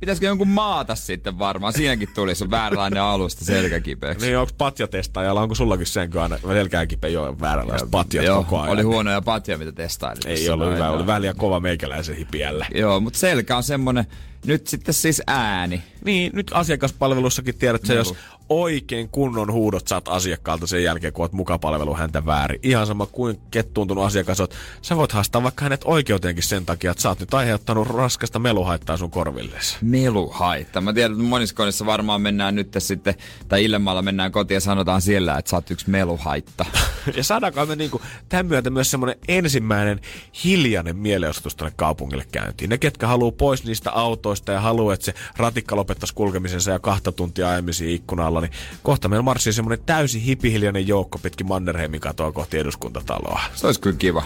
pitäisikö jonkun maata sitten varmaan? Siinäkin tulisi vääränlainen alusta selkäkipeäksi. Niin onko patjatestaajalla, onko sullakin sen, kun aina selkää kipeä, joo, vääränlaiset patjat Joo, koko ajan. oli huonoja patja, mitä testailin. Ei ollut hyvä, oli vähän liian kova meikäläisen hipiällä. Joo, mutta selkä on semmonen, nyt sitten siis ääni. Niin, nyt asiakaspalvelussakin tiedät sä, Melu. jos oikein kunnon huudot saat asiakkaalta sen jälkeen, kun oot mukapalvelu häntä väärin. Ihan sama kuin kettuuntunut asiakas oot. Sä voit haastaa vaikka hänet oikeuteenkin sen takia, että sä oot nyt aiheuttanut raskasta meluhaittaa sun korvillesi. Meluhaitta. Mä tiedän, että monissa varmaan mennään nyt sitten, tai Illemaalla mennään kotiin ja sanotaan siellä, että sä oot yksi meluhaitta. Ja saadaanko me niinku tämän myötä myös semmoinen ensimmäinen hiljainen mielenosoitus tänne kaupungille käyntiin. Ne, ketkä haluaa pois niistä autoista ja haluaa, että se ratikka lopettaisi kulkemisensa ja kahta tuntia aiemmin siinä ikkunalla, niin kohta meillä marssii semmoinen täysin hipihiljainen joukko pitkin Mannerheimin katoa kohti eduskuntataloa. Se olisi kyllä kiva.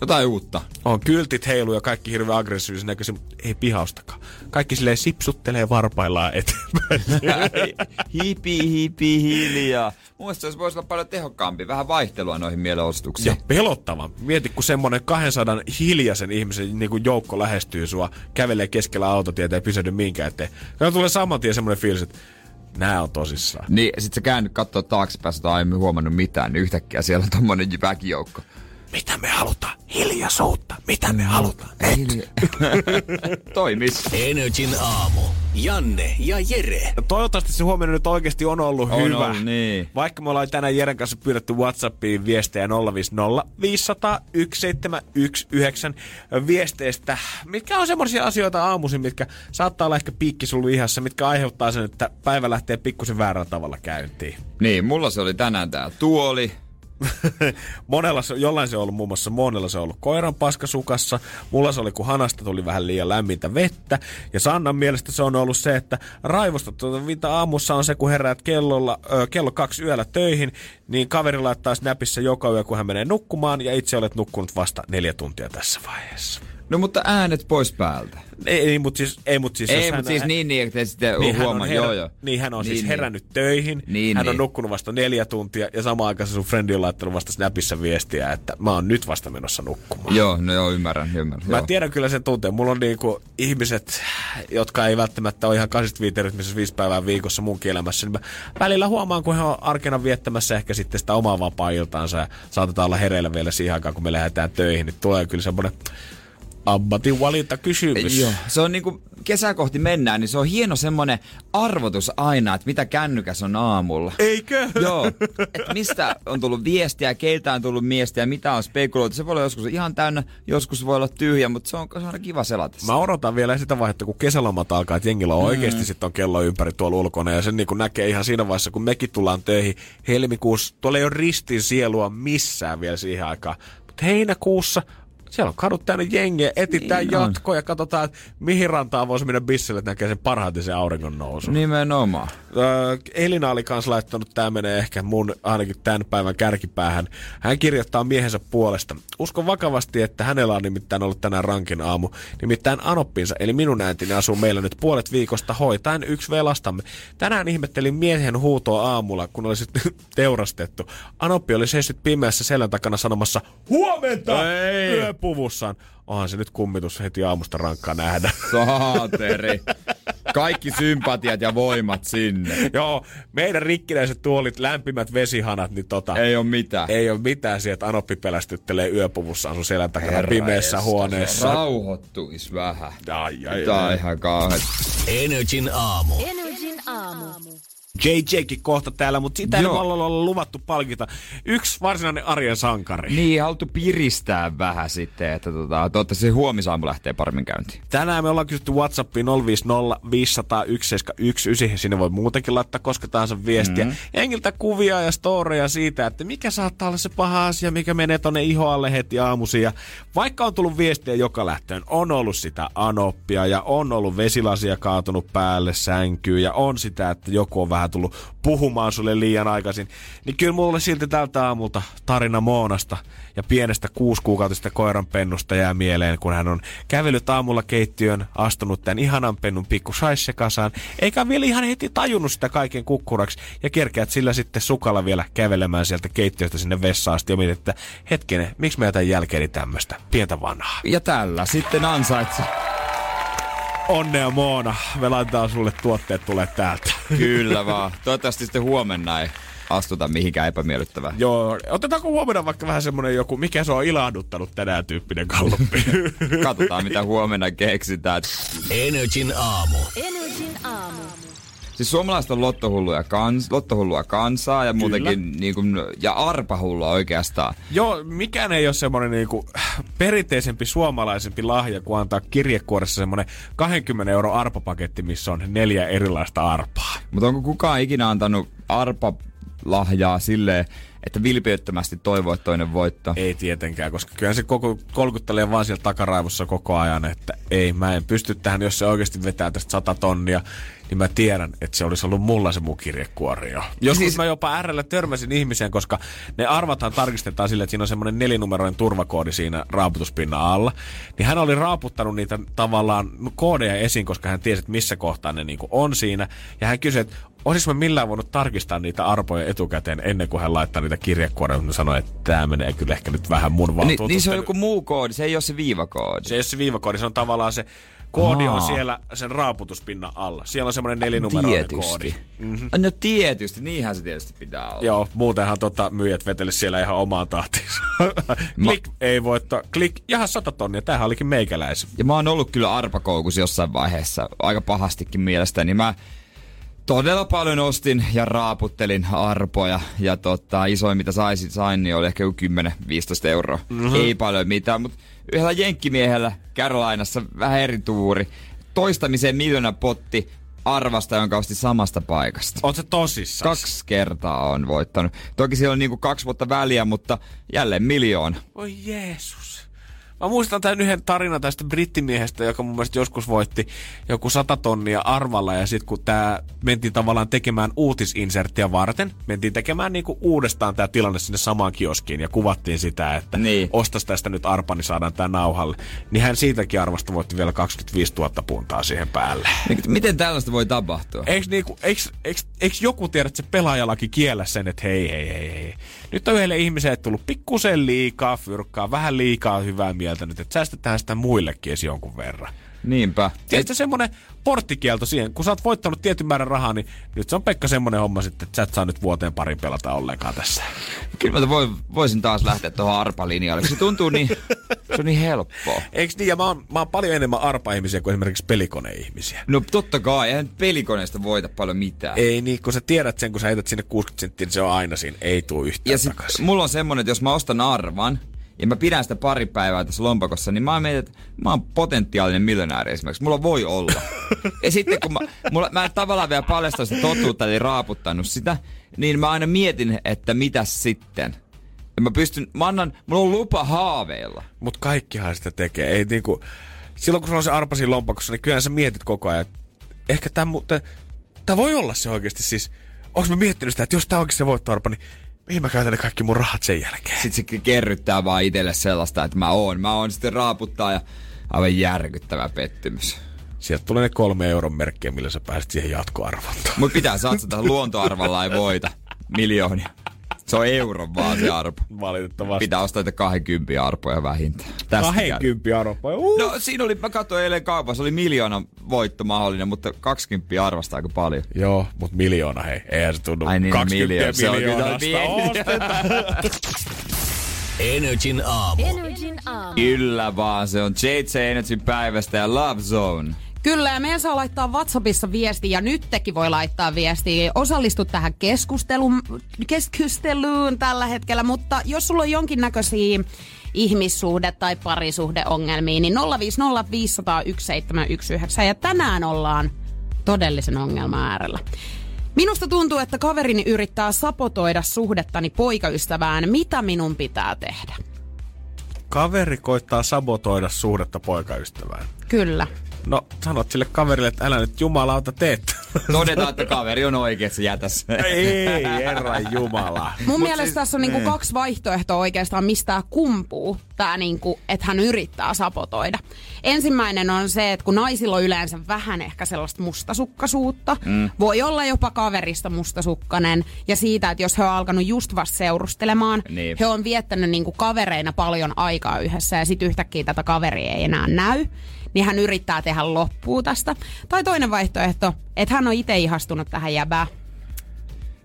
Jotain uutta. On kyltit heilu ja kaikki hirveän aggressiivisen näköisiä, mutta ei pihaustakaan. Kaikki silleen sipsuttelee varpaillaan eteenpäin. hipi, hipi, hiljaa. Mun mielestä se voisi olla paljon tehokkaampi. Vähän vaihtelua noihin mielenosoituksiin. Ja pelottava. Mieti, kun semmonen 200 hiljaisen ihmisen niin kuin joukko lähestyy sua, kävelee keskellä autotietä ja pysähdy minkään eteen. Ja tulee saman tien semmonen fiilis, että nää on tosissaan. Niin, sit sä käännyt kattoo taaksepäin, oot aiemmin huomannut mitään, niin yhtäkkiä siellä on tommonen väkijoukko. Mitä me halutaan? Hiljaisuutta. Mitä me halutaan? Et. Toimis. Energin aamu. Janne ja Jere. Toivottavasti se huomioon nyt oikeasti on ollut On hyvä. ollut, niin. Vaikka me ollaan tänään Jeren kanssa pyydetty Whatsappiin viestejä 050 500 1719 viesteistä, mitkä on semmoisia asioita aamuisin, mitkä saattaa olla ehkä piikkisulu ihassa, mitkä aiheuttaa sen, että päivä lähtee pikkusen väärällä tavalla käyntiin. Niin, mulla se oli tänään tää tuoli. Monella se, jollain se on ollut muun muassa monella se on ollut koiran paskasukassa. Mulla se oli, kun hanasta tuli vähän liian lämmintä vettä. Ja Sannan mielestä se on ollut se, että raivosta mitä aamussa on se, kun heräät kellolla, ö, kello kaksi yöllä töihin, niin kaveri laittaa snapissa joka yö, kun hän menee nukkumaan, ja itse olet nukkunut vasta neljä tuntia tässä vaiheessa. No mutta äänet pois päältä. Ei, ei mutta siis, ei, mut siis, Ei, hän- mutta siis niin, niin, että sitten niin hän, huomaa, joo joo. niin hän on niin, siis Niin, herännyt töihin, Niin, hän on niin. nukkunut vasta neljä tuntia ja samaan aikaan se sun frendi on laittanut vasta Snapissa viestiä, että mä oon nyt vasta menossa nukkumaan. Joo, no joo, ymmärrän, ymmärrän. Mä joo. tiedän kyllä sen tunteen. Mulla on niinku ihmiset, jotka ei välttämättä ole ihan 85 rytmissä viisi päivää viikossa munkin elämässä. Niin mä välillä huomaan, kun he on arkena viettämässä ehkä sitten sitä omaa vapaa-iltaansa ja saatetaan olla hereillä vielä siihen aikaan, kun me lähdetään töihin. Niin tulee kyllä semmoinen ammatinvalinta kysymys. Joo. Se on niinku, kesää kohti mennään, niin se on hieno semmonen arvotus aina, että mitä kännykäs on aamulla. Eikö? Joo, että mistä on tullut viestiä, keiltä on tullut viestiä, mitä on spekuloitu. Se voi olla joskus ihan täynnä, joskus voi olla tyhjä, mutta se on, se on kiva selata. Mä odotan vielä sitä vaihetta, kun kesälomat alkaa, että jengillä on mm. oikeasti sitten on kello ympäri tuolla ulkona. Ja sen niin kuin näkee ihan siinä vaiheessa, kun mekin tullaan töihin helmikuussa. Tuolla ei ole ristin sielua missään vielä siihen aikaan. Mutta heinäkuussa siellä on kadut täynnä jengiä, etitään Niin on. jatkoja, katsotaan, että mihin rantaan voisi mennä bisselle, että näkee sen parhaiten sen auringon nousun. Nimenomaan. Öö, Elina oli kans laittanut, tämä menee ehkä mun ainakin tämän päivän kärkipäähän. Hän kirjoittaa miehensä puolesta. Uskon vakavasti, että hänellä on nimittäin ollut tänään rankin aamu. Nimittäin Anoppinsa, eli minun äitini asuu meillä nyt puolet viikosta hoitaen yksi velastamme. Tänään ihmettelin miehen huutoa aamulla, kun oli sitten teurastettu. Anoppi oli seissyt pimeässä selän takana sanomassa huomenta Ei. Yöpuvussaan. Onhan se nyt kummitus heti aamusta rankkaa nähdä. Saateri. Kaikki sympatiat ja voimat sinne. Joo, meidän rikkinäiset tuolit, lämpimät vesihanat, niin tota... Ei oo mitään. Ei ole mitään sieltä, Anoppi pelästyttelee yöpuvussaan sun selän takana Herra pimeässä huoneessa. Rauhoittuis vähän. Ai, ai, Tää on ihan kauheet. Energin aamu. Energin aamu. JJkin kohta täällä, mutta sitä ei Joo. olla olla luvattu palkita. Yksi varsinainen arjen sankari. Niin, haluttu piristää vähän sitten, että tota, toivottavasti se huomisaamu lähtee paremmin käyntiin. Tänään me ollaan kysytty Whatsappiin 050 500 1719. Sinne voi muutenkin laittaa koska tahansa viestiä. Mm. Jengiltä kuvia ja storeja siitä, että mikä saattaa olla se paha asia, mikä menee tonne ihoalle heti aamuisin. Ja vaikka on tullut viestiä joka lähtöön, on ollut sitä anoppia ja on ollut vesilasia kaatunut päälle sänkyyn ja on sitä, että joku on vähän tullut puhumaan sulle liian aikaisin. Niin kyllä mulle silti tältä aamulta tarina Moonasta ja pienestä kuusikuukautista koiran pennusta jää mieleen, kun hän on kävellyt aamulla keittiön, astunut tämän ihanan pennun pikku kasaan, eikä vielä ihan heti tajunnut sitä kaiken kukkuraksi, ja kerkeät sillä sitten sukalla vielä kävelemään sieltä keittiöstä sinne vessaan asti, ja mietit, että hetkinen, miksi mä jätän jälkeeni tämmöistä pientä vanhaa. Ja tällä sitten ansaitsi. Onnea Moona, me laitetaan sulle tuotteet tulee täältä. Kyllä vaan. Toivottavasti sitten huomenna ei astuta mihinkään epämiellyttävään. Joo, otetaanko huomenna vaikka vähän semmonen joku, mikä se on ilahduttanut tänään tyyppinen kalluppi. Katsotaan mitä huomenna keksitään. Energin aamu. Energin aamu. Siis suomalaiset on lottohulluja kans, lottohullua kansaa ja muutenkin niin kuin, ja arpahullua oikeastaan. Joo, mikään ei ole semmoinen niinku perinteisempi suomalaisempi lahja, kuin antaa kirjekuoressa semmoinen 20 euro arpapaketti, missä on neljä erilaista arpaa. Mutta onko kukaan ikinä antanut arpalahjaa silleen, että vilpiyttömästi toivoo, että toinen voittaa? Ei tietenkään, koska kyllä se koko kolkuttelee vaan siellä takaraivossa koko ajan, että ei, mä en pysty tähän, jos se oikeasti vetää tästä 100 tonnia, niin mä tiedän, että se olisi ollut mulla se mun kirjekuori jo. Joskus siis... mä jopa RL törmäsin ihmiseen, koska ne arvathan tarkistetaan sille, että siinä on semmoinen nelinumeroinen turvakoodi siinä raaputuspinnan alla. Niin hän oli raaputtanut niitä tavallaan koodeja esiin, koska hän tiesi, että missä kohtaa ne niinku on siinä. Ja hän kysyi, että olisiko mä millään voinut tarkistaa niitä arpoja etukäteen ennen kuin hän laittaa niitä kirjekuoreja, mutta sanoi, että tämä menee kyllä ehkä nyt vähän mun Ni, valtuutusten. niin se on joku muu koodi, se ei ole se viivakoodi. Se ei ole se viivakoodi, se on tavallaan se koodi on Aa. siellä sen raaputuspinnan alla. Siellä on semmoinen nelinumeroinen koodi. Mm-hmm. No tietysti, niinhän se tietysti pitää olla. Joo, muutenhan tota, myyjät veteli siellä ihan omaan tahtiinsa. Klik, ei voittaa. Klik, jaha, sata tonnia. Tämähän olikin meikäläisen. Ja mä oon ollut kyllä arpakoukussa jossain vaiheessa, aika pahastikin mielestäni. Mä todella paljon ostin ja raaputtelin arpoja. Ja tota, isoin mitä saisin, sain, niin oli ehkä joku 10-15 euroa. Mm-hmm. Ei paljon mitään, mutta yhdellä jenkkimiehellä Carolinassa vähän eri tuuri. Toistamiseen miljoona potti arvasta, jonka osti samasta paikasta. Oot se tosissaan? Kaksi kertaa on voittanut. Toki siellä on niinku kaksi vuotta väliä, mutta jälleen miljoona. Oi Jeesus. Mä muistan tämän yhden tarinan tästä brittimiehestä, joka mun mielestä joskus voitti joku sata tonnia arvalla. Ja sitten kun tää mentiin tavallaan tekemään uutisinserttiä varten, mentiin tekemään niinku uudestaan tämä tilanne sinne samaan kioskiin ja kuvattiin sitä, että Niin. ostas tästä nyt arpa, niin saadaan tää nauhalle. Niin hän siitäkin arvasta voitti vielä 25 000 puntaa siihen päälle. Niin, Miten tällaista voi tapahtua? Eiks, niinku, joku tiedä, että se pelaajalaki kiellä sen, että hei, hei, hei, hei. Nyt on yhdelle ihmiselle tullut pikkusen liikaa fyrkkaa, vähän liikaa hyvää mieltä nyt, että säästetään sitä muillekin edes jonkun verran. Niinpä. Tiedätkö semmonen porttikielto siihen, kun sä oot voittanut tietyn määrän rahaa, niin nyt se on Pekka semmonen homma sitten, että sä et saa nyt vuoteen pari pelata ollenkaan tässä. Kyllä mä voi, voisin taas lähteä tuohon arpalinjalle, se tuntuu niin, Se on niin helppoa. Eiks niin? Ja mä oon, mä oon paljon enemmän arpa-ihmisiä kuin esimerkiksi pelikoneihmisiä. No totta kai, eihän pelikoneesta voita paljon mitään. Ei niin, kun sä tiedät sen, kun sä heität sinne 60 senttiä, niin se on aina siinä. Ei tuu yhtään Ja sit takaisin. mulla on semmonen, että jos mä ostan arvan, ja mä pidän sitä pari päivää tässä lompakossa, niin mä mietin, että mä oon potentiaalinen miljonääri esimerkiksi. Mulla voi olla. ja sitten kun mä, mulla, mä en tavallaan vielä paljasta sitä totuutta, eli raaputtanut sitä, niin mä aina mietin, että mitäs sitten. Ja mä pystyn, mä annan, mulla on lupa haaveilla. Mut kaikkihan sitä tekee. Ei niinku, silloin kun sulla on se arpa siinä lompakossa, niin kyllä sä mietit koko ajan, että ehkä tämä muuten, tää voi olla se oikeasti siis. Onks mä miettinyt sitä, että jos tää oikeasti se voittoarpa, niin mihin mä käytän ne kaikki mun rahat sen jälkeen? Sitten se kerryttää vaan itselle sellaista, että mä oon. Mä oon sitten raaputtaa ja aivan järkyttävä pettymys. Sieltä tulee ne kolme euron merkkiä, millä sä pääset siihen jatkoarvontaan. Mut pitää satsata luontoarvalla ei voita miljoonia. Se on euron vaan se arpo. Valitettavasti. Pitää ostaa niitä 20 arpoja vähintään. Tästä käy. 20 arvoa. Uh. No siinä oli, mä katsoin eilen kaupassa, oli miljoona voitto mahdollinen, mutta 20 arvostaa aika paljon. Joo, mut miljoona hei. Eihän se tunnu Ai niin, 20 miljoona. Se on kyllä miljoonasta pieni. ostetaan. Energin aamu. Energin aamu. Kyllä vaan, se on JJ Energy päivästä ja Love Zone. Kyllä, ja meidän saa laittaa WhatsAppissa viestiä, ja nyt tekin voi laittaa viestiä. Osallistu tähän keskusteluun, keskusteluun tällä hetkellä, mutta jos sulla on jonkinnäköisiä ihmissuhde- tai parisuhdeongelmia, niin 050501719. Ja tänään ollaan todellisen ongelman äärellä. Minusta tuntuu, että kaverini yrittää sapotoida suhdettani poikaystävään. Mitä minun pitää tehdä? Kaveri koittaa sabotoida suhdetta poikaystävään. Kyllä. No, sanot sille kaverille, että älä nyt jumalauta teet. Todetaan, että kaveri on oikeassa jätäs. Ei, herran jumala. Mun mielestä siis, tässä on niinku kaksi vaihtoehtoa oikeastaan, mistä kumpuu, tää niinku, että hän yrittää sapotoida. Ensimmäinen on se, että kun naisilla on yleensä vähän ehkä sellaista mustasukkaisuutta, mm. voi olla jopa kaverista mustasukkanen, ja siitä, että jos he on alkanut just vasta seurustelemaan, Niin. he on viettänyt niinku kavereina paljon aikaa yhdessä, ja sitten yhtäkkiä tätä kaveria ei enää näy, niin hän yrittää tehdä loppua tästä. Tai toinen vaihtoehto, että hän on itse ihastunut tähän jäbään.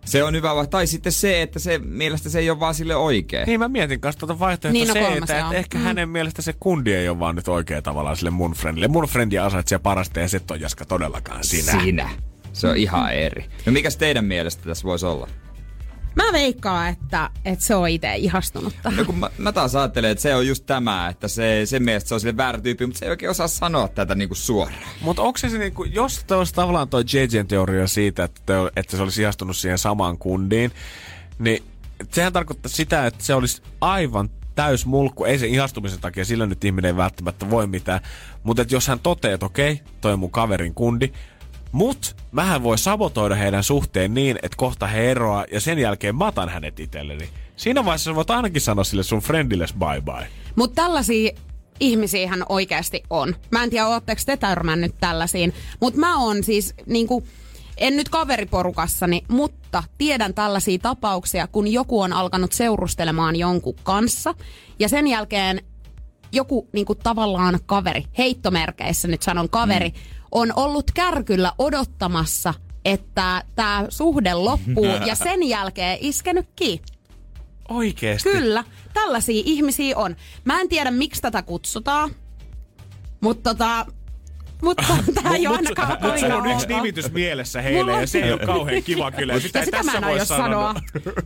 Se on hyvä, tai sitten se, että se mielestä se ei ole vaan sille oikein. Niin mä mietin kanssa tuota vaihtoehtoa Niin, no se, että, että ehkä Mm. hänen mielestä se kundi ei ole vaan nyt oikea tavallaan sille mun friendille. Mun friendi ansaitsee parasta ja se on Jaska todellakaan sinä. Sinä. Se on ihan eri. No mikäs teidän mielestä tässä voisi olla? Mä veikkaan, että, että se on itse ihastunut tähän. No kun mä, mä taas ajattelen, että se on just tämä, että se, sen mielestä se on sille väärä tyyppi, mutta se ei oikein osaa sanoa tätä niinku suoraan. Mutta onko se, se niinku, jos tavallaan toi JJn teoria siitä, että, te, että se olisi ihastunut siihen samaan kundiin, niin sehän tarkoittaa sitä, että se olisi aivan täys mulkku. Ei se ihastumisen takia, sillä nyt ihminen ei välttämättä voi mitään. Mutta jos hän toteaa, että okei, toi on mun kaverin kundi, mut mähän voi sabotoida heidän suhteen niin, että kohta he eroaa ja sen jälkeen matan hänet itselleni. Siinä vaiheessa voit ainakin sanoa sille sun friendilles bye bye. Mutta tällaisia ihmisiähän oikeasti on. Mä en tiedä, ootteko te törmännyt tällaisiin. Mutta mä oon siis niinku, en nyt kaveriporukassani, mutta tiedän tällaisia tapauksia, kun joku on alkanut seurustelemaan jonkun kanssa. Ja sen jälkeen joku niinku tavallaan kaveri, heittomerkeissä nyt sanon kaveri, mm. On ollut kärkyllä odottamassa, että tämä suhde loppuu ja sen jälkeen iskenyt kiinni. Oikeesti. Kyllä, tällaisia ihmisiä on. Mä en tiedä, miksi tätä kutsutaan, mutta tota, mutta tämä ei ole ainakaan Mutta sulla kovin on yksi nimitys mielessä heille ja se ei ole kauhean kiva kyllä. Sitä, sitä tässä mä en voi sanoa.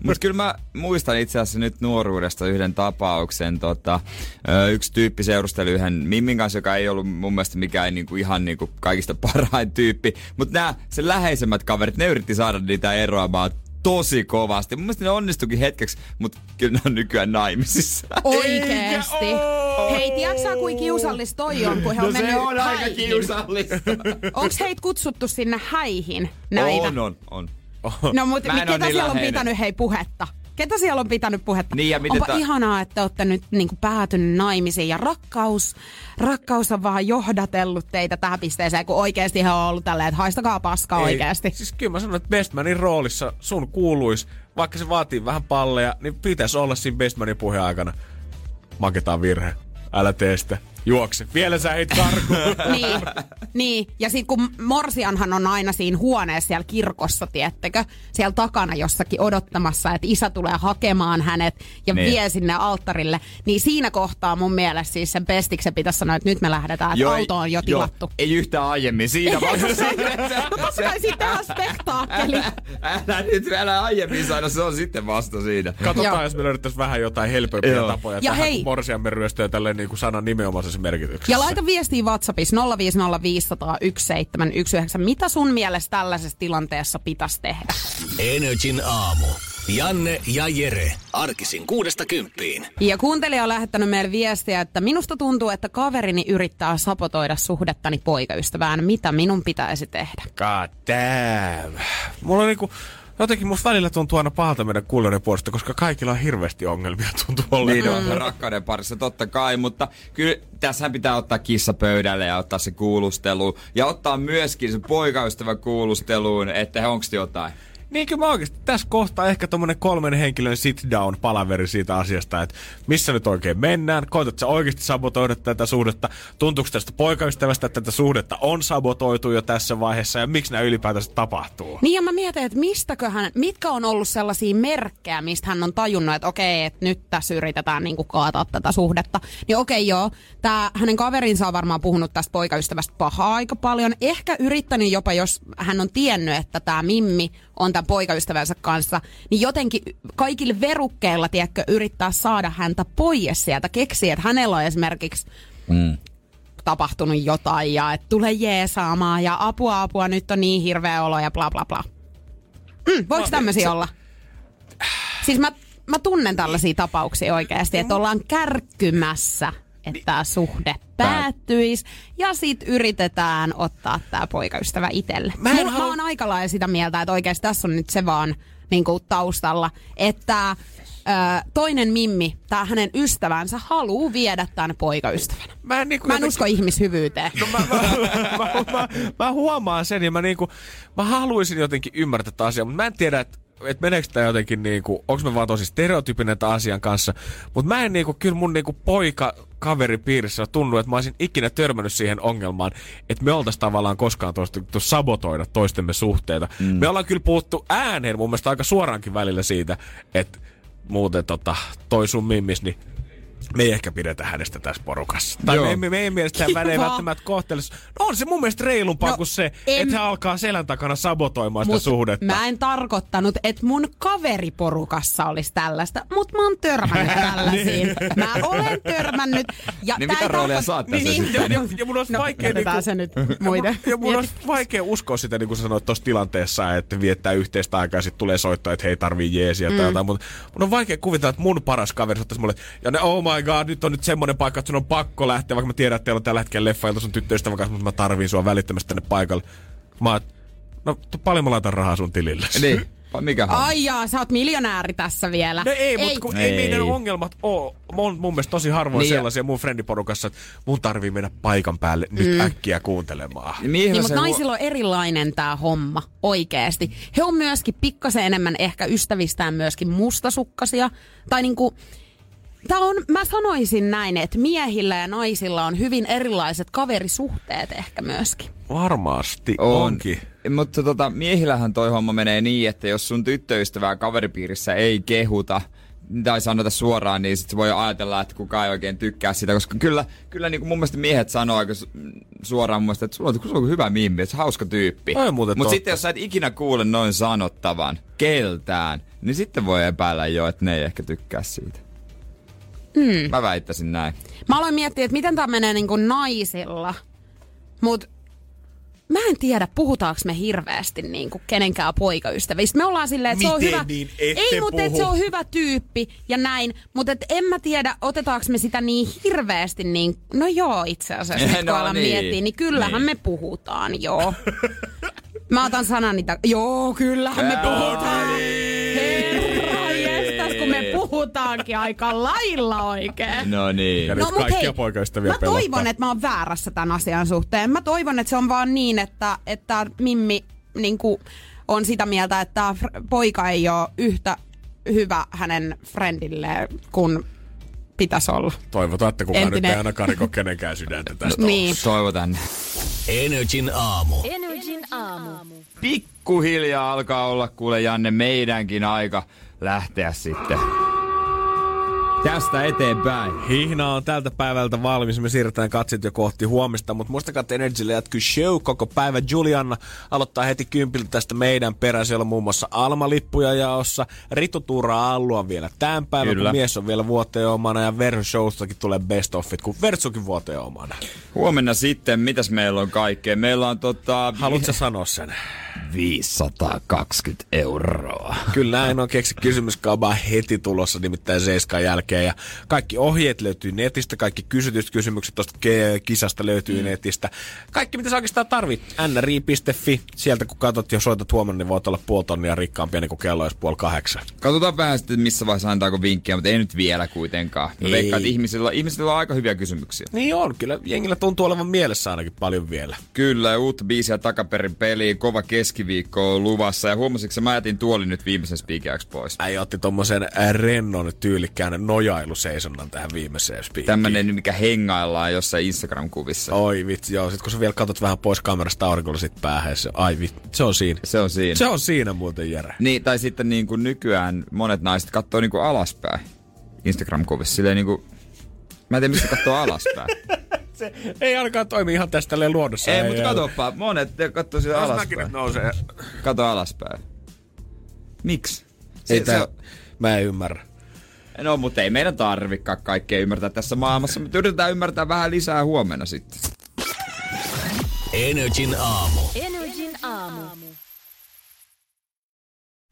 Mutta kyllä mä muistan itse asiassa nyt nuoruudesta yhden tapauksen. Tota, yksi tyyppi seurusteli yhden Mimmin kanssa, joka ei ollut mun mielestä mikään niinku, ihan niinku, kaikista parhain tyyppi. Mutta nämä sen läheisemmät kaverit, ne yritti saada niitä eroamaan tosi kovasti. Mun mielestä ne onnistukin hetkeksi, mutta kyllä ne on nykyään naimisissa. Oikeesti. Hei, tiedätkö sä, kuinka kiusallista toi on, kun he on No se mennyt on aika häihin? kiusallista. Onks heitä kutsuttu sinne häihin näitä? On, on, on. No mutta ketä siellä on pitänyt hei puhetta? Ketä siellä on pitänyt puhetta? Niin, ja miten Onpa ta- ihanaa, että olette nyt niin kuin, päätynyt naimisiin ja rakkaus, rakkaus on vaan johdatellut teitä tähän pisteeseen, kun oikeasti he on ollut tälleen, että haistakaa paskaa Ei, oikeasti. Siis kyllä mä sanon, että Bestmanin roolissa sun kuuluis, vaikka se vaatii vähän palleja, niin pitäisi olla siinä Bestmanin puheen aikana. Maketaan virhe. Älä tee sitä. Juokse. Vielä sä heit karkuun. niin, niin, ja sitten kun Morsianhan on aina siinä huoneessa siellä kirkossa, tiettekö, siellä takana jossakin odottamassa, että isä tulee hakemaan hänet ja Niin. vie sinne alttarille, niin siinä kohtaa mun mielestä siis sen pestiksen pitäisi sanoa, että nyt me lähdetään, että auto on jo tilattu. Joo, ei yhtään aiemmin siinä vaiheessa. No totta kai sitten tehdään spektaakkeli. Älä nyt vielä aiemmin sano, se on sitten vasta siinä. Katsotaan, Joo. jos me löydettäisiin vähän jotain helpompiä Joo. tapoja Ja tähän, hei- kun morsiamme ryöstöä tälleen niin kuin sanan nimenomaisessa merkityksessä. Ja laita viestiä WhatsAppissa 050501719. Mitä sun mielestä tällaisessa tilanteessa pitäisi tehdä? Energin aamu. Janne ja Jere. Arkisin kuudesta kymppiin. Ja kuuntelija on lähettänyt meille viestiä, että minusta tuntuu, että kaverini yrittää sapotoida suhdettani poikaystävään. Mitä minun pitäisi tehdä? God damn. Mulla on niinku, jotenkin musta välillä tuntuu aina pahalta meidän kuulijoiden puolesta, koska kaikilla on hirveästi ongelmia tuntuu olleen. Niin on, rakkauden parissa totta kai, mutta kyllä tässä pitää ottaa kissa pöydälle ja ottaa se kuulustelu. Ja ottaa myöskin se poikaystävä kuulusteluun, että onko jotain. Niin kyllä mä oikeasti tässä kohtaa ehkä tommonen kolmen henkilön sit down palaveri siitä asiasta, että missä nyt oikein mennään, koetat sä oikeasti sabotoida tätä suhdetta, tuntuuko tästä poikaystävästä, että tätä suhdetta on sabotoitu jo tässä vaiheessa ja miksi nämä ylipäätänsä tapahtuu? Niin ja mä mietin, että mistäköhän, mitkä on ollut sellaisia merkkejä, mistä hän on tajunnut, että okei, että nyt tässä yritetään niinku kaataa tätä suhdetta. Niin okei joo, tää, hänen kaverinsa on varmaan puhunut tästä poikaystävästä pahaa aika paljon. Ehkä yrittänyt jopa, jos hän on tiennyt, että tämä Mimmi on tämän poikaystävänsä kanssa, niin jotenkin kaikille verukkeilla, tiedätkö, yrittää saada häntä pois sieltä. Keksiä, että hänellä on esimerkiksi Mm. tapahtunut jotain ja että tule jeesaamaan ja apua apua, nyt on niin hirveä olo ja bla bla bla. Mm, voiko No, tämmöisiä se- olla? Siis mä, mä tunnen tällaisia tapauksia oikeasti, että ollaan kärkkymässä, että tämä suhde päättyisi ja sit yritetään ottaa tämä poikaystävä itselle. Mä Mä, en mä oon aika lailla sitä mieltä, että oikeasti tässä on nyt se vaan niin kuin taustalla, että ö, toinen Mimmi, tämä hänen ystävänsä, haluu viedä tämän poikaystävän. Mä en, niinku Mä en jotenkin- usko ihmishyvyyteen. No mä, mä, mä, mä, mä, huomaan sen ja mä, niinku, mä haluaisin jotenkin ymmärtää tätä asiaa, mutta mä en tiedä, että et meneekö tämä jotenkin niinku, onko mä vaan tosi stereotypinen tämän asian kanssa, mutta mä en niinku, kyllä mun niinku poika kaveripiirissä tunnu, että mä olisin ikinä törmännyt siihen ongelmaan, että me oltaisiin tavallaan koskaan toistettu sabotoida toistemme suhteita. Mm. Me ollaan kyllä puhuttu ääneen mun mielestä aika suoraankin välillä siitä, että muuten tota, toi sun mimmis, niin me ei ehkä pidetä hänestä tässä porukassa. Tai Joo. me, me, meidän mielestä hän ei välttämättä kohtele. No on se mun mielestä reilumpaa No, kuin se, en- että hän alkaa selän takana sabotoimaan sitä Mut suhdetta. Mä en tarkoittanut, että mun kaveriporukassa olisi tällaista, mutta mä oon törmännyt tällaisiin. Mä olen törmännyt. Ja Niin mitä roolia tarko- sä oot tässä Niin, sitten? ja, ja, ja mun olisi No, vaikea... jätetään se nyt muiden. Ja mun olisi vaikea uskoa sitä, niin kuin sä sanoit tuossa tilanteessa, että viettää yhteistä aikaa ja sitten tulee soittaa, että hei tarvii jeesiä tai Mm. jotain. Mutta mun on vaikea kuvitella, että mun paras kaveri ottaisi mulle, ja ne, oh my god, nyt on nyt semmoinen paikka, että sun on pakko lähteä, vaikka mä tiedän, että teillä on tällä hetkellä leffailta sun tyttöystävän kanssa, mutta mä tarviin sua välittömästi tänne paikalle. Mä oon, no tu- paljon mä laitan rahaa sun tilille. Niin, mikä homma? Ai jaa, sä oot miljonääri tässä vielä. No ei, mutta kun ei, Ei. meidän ongelmat oo. Mun, mun mielestä tosi harvoin Niin ja- sellaisia mun friendiporukassa, että mun tarvii mennä paikan päälle nyt Mm. äkkiä kuuntelemaan. Niin, Niin, mutta naisilla on erilainen tämä homma oikeesti. He on myöskin pikkasen enemmän ehkä ystävistään myöskin mustasukkasia. Tai niinku, tää on, mä sanoisin näin, että miehillä ja naisilla on hyvin erilaiset kaverisuhteet ehkä myöskin. Varmasti On. onkin. Mutta tota, miehillähän toi homma menee niin, että jos sun tyttöystävää kaveripiirissä ei kehuta, tai sanota suoraan, niin sit se voi ajatella, että kukaan ei oikein tykkää sitä, koska kyllä, kyllä niin kuin mun mielestä miehet sanoo aika su- suoraan mun mielestä, että sulla on, sulla on hyvä mimmi, että hauska tyyppi. Mutta totta. sitten jos sä et ikinä kuule noin sanottavan keltään, niin sitten voi epäillä jo, että ne ei ehkä tykkää siitä. Mm. Mä väittäisin näin. Mä aloin miettiä, että miten tämä menee niinku naisilla. Mut mä en tiedä, puhutaanko me hirveästi niinku kenenkään poikaystävistä. Me ollaan silleen, että se on hyvä... niin ei, mutta et se on hyvä tyyppi ja näin. Mutta et en mä tiedä, otetaanko me sitä niin hirveästi niin... No joo, itse asiassa, nyt kun No alan niin. miettiä, niin kyllähän Niin. me puhutaan, joo. Mä otan sanan niitä... Joo, kyllähän me puhutaan. Puhutaankin aika lailla oikein. No niin. Ja No, nyt kaikkia hei, poikaystäviä Mä pelottaa. toivon, että mä oon väärässä tämän asian suhteen. Mä toivon, että se on vaan niin, että, että Mimmi niin on sitä mieltä, että poika ei ole yhtä hyvä hänen friendilleen kuin pitäisi olla. Toivotaan, että kukaan Entinen- nyt ei ainakaan riko kenenkään sydäntä tästä. Niin. Toivotan. Energin aamu. Energin aamu. Pikkuhiljaa alkaa olla kuule Janne meidänkin aika lähteä sitten tästä eteenpäin. Hihna on tältä päivältä valmis. Me siirretään katsit jo kohti huomista, mutta muistakaa, että Energylle jatkuu show koko päivä. Julianna aloittaa heti kympiltä tästä meidän perään. Siellä on muun muassa Alma-lippuja jaossa. Ritu Tuura Allu on vielä tämän päivän, Kyllä. kun mies on vielä vuoteen omana. Ja Verho Showstakin tulee best offit, kun Vertsukin vuoteen omana. Huomenna sitten, mitäs meillä on kaikkea? Meillä on tota... Haluatko sanoa sen? 520 euroa. Kyllä näin on keksi kysymyskaupaa heti tulossa nimittäin Seiskan jälkeen. Ja kaikki ohjeet löytyy netistä, kaikki kysytyt kysymykset tuosta kisasta löytyy mm. netistä. Kaikki mitä sä oikeastaan tarvit, nri.fi. Sieltä kun katsot ja soitat huomenna, niin voit olla puoli tonnia rikkaampia niin kuin kello olisi puoli kahdeksan. Katsotaan vähän sitten, missä vaiheessa antaako vinkkiä, mutta ei nyt vielä kuitenkaan. Mä Ei. veikkaan, että ihmisillä, ihmisillä on aika hyviä kysymyksiä. Niin on, kyllä jengillä tuntuu olevan mielessä ainakin paljon vielä. Kyllä, ja uutta biisiä takaperin peliin, kova keskiviikko on luvassa. Ja huomasitko, mä jätin tuolin nyt viimeisen spiikeäksi pois. Äijä otti tommosen äh, rennon tyylikkään nojailuseisonnan tähän viimeiseen spiikkiin. Tämmönen, mikä hengaillaan jossain Instagram-kuvissa. Oi vitsi, joo. Sitten kun sä vielä katsot vähän pois kamerasta aurinkolla sit päähän, se, ai vitsi, se on siinä. Se on siinä. Se on siinä muuten, Jere. Niin, tai sitten niin kuin nykyään monet naiset katsoo niin kuin alaspäin Instagram-kuvissa. Silleen niin kuin, mä en tiedä, mistä katsoo alaspäin. Se ei ainakaan toimi ihan tästä tälleen luonnossa. ei, mutta katoppa, monet katsoo mäkin alaspäin. nousee. Kato alaspäin. Miksi? Ei Se, tää, se mä en ymmärrä. no, mutta ei meidän tarvikaan kaikkea ymmärtää tässä maailmassa, mutta yritetään ymmärtää vähän lisää huomenna sitten. Energin aamu. Energin aamu.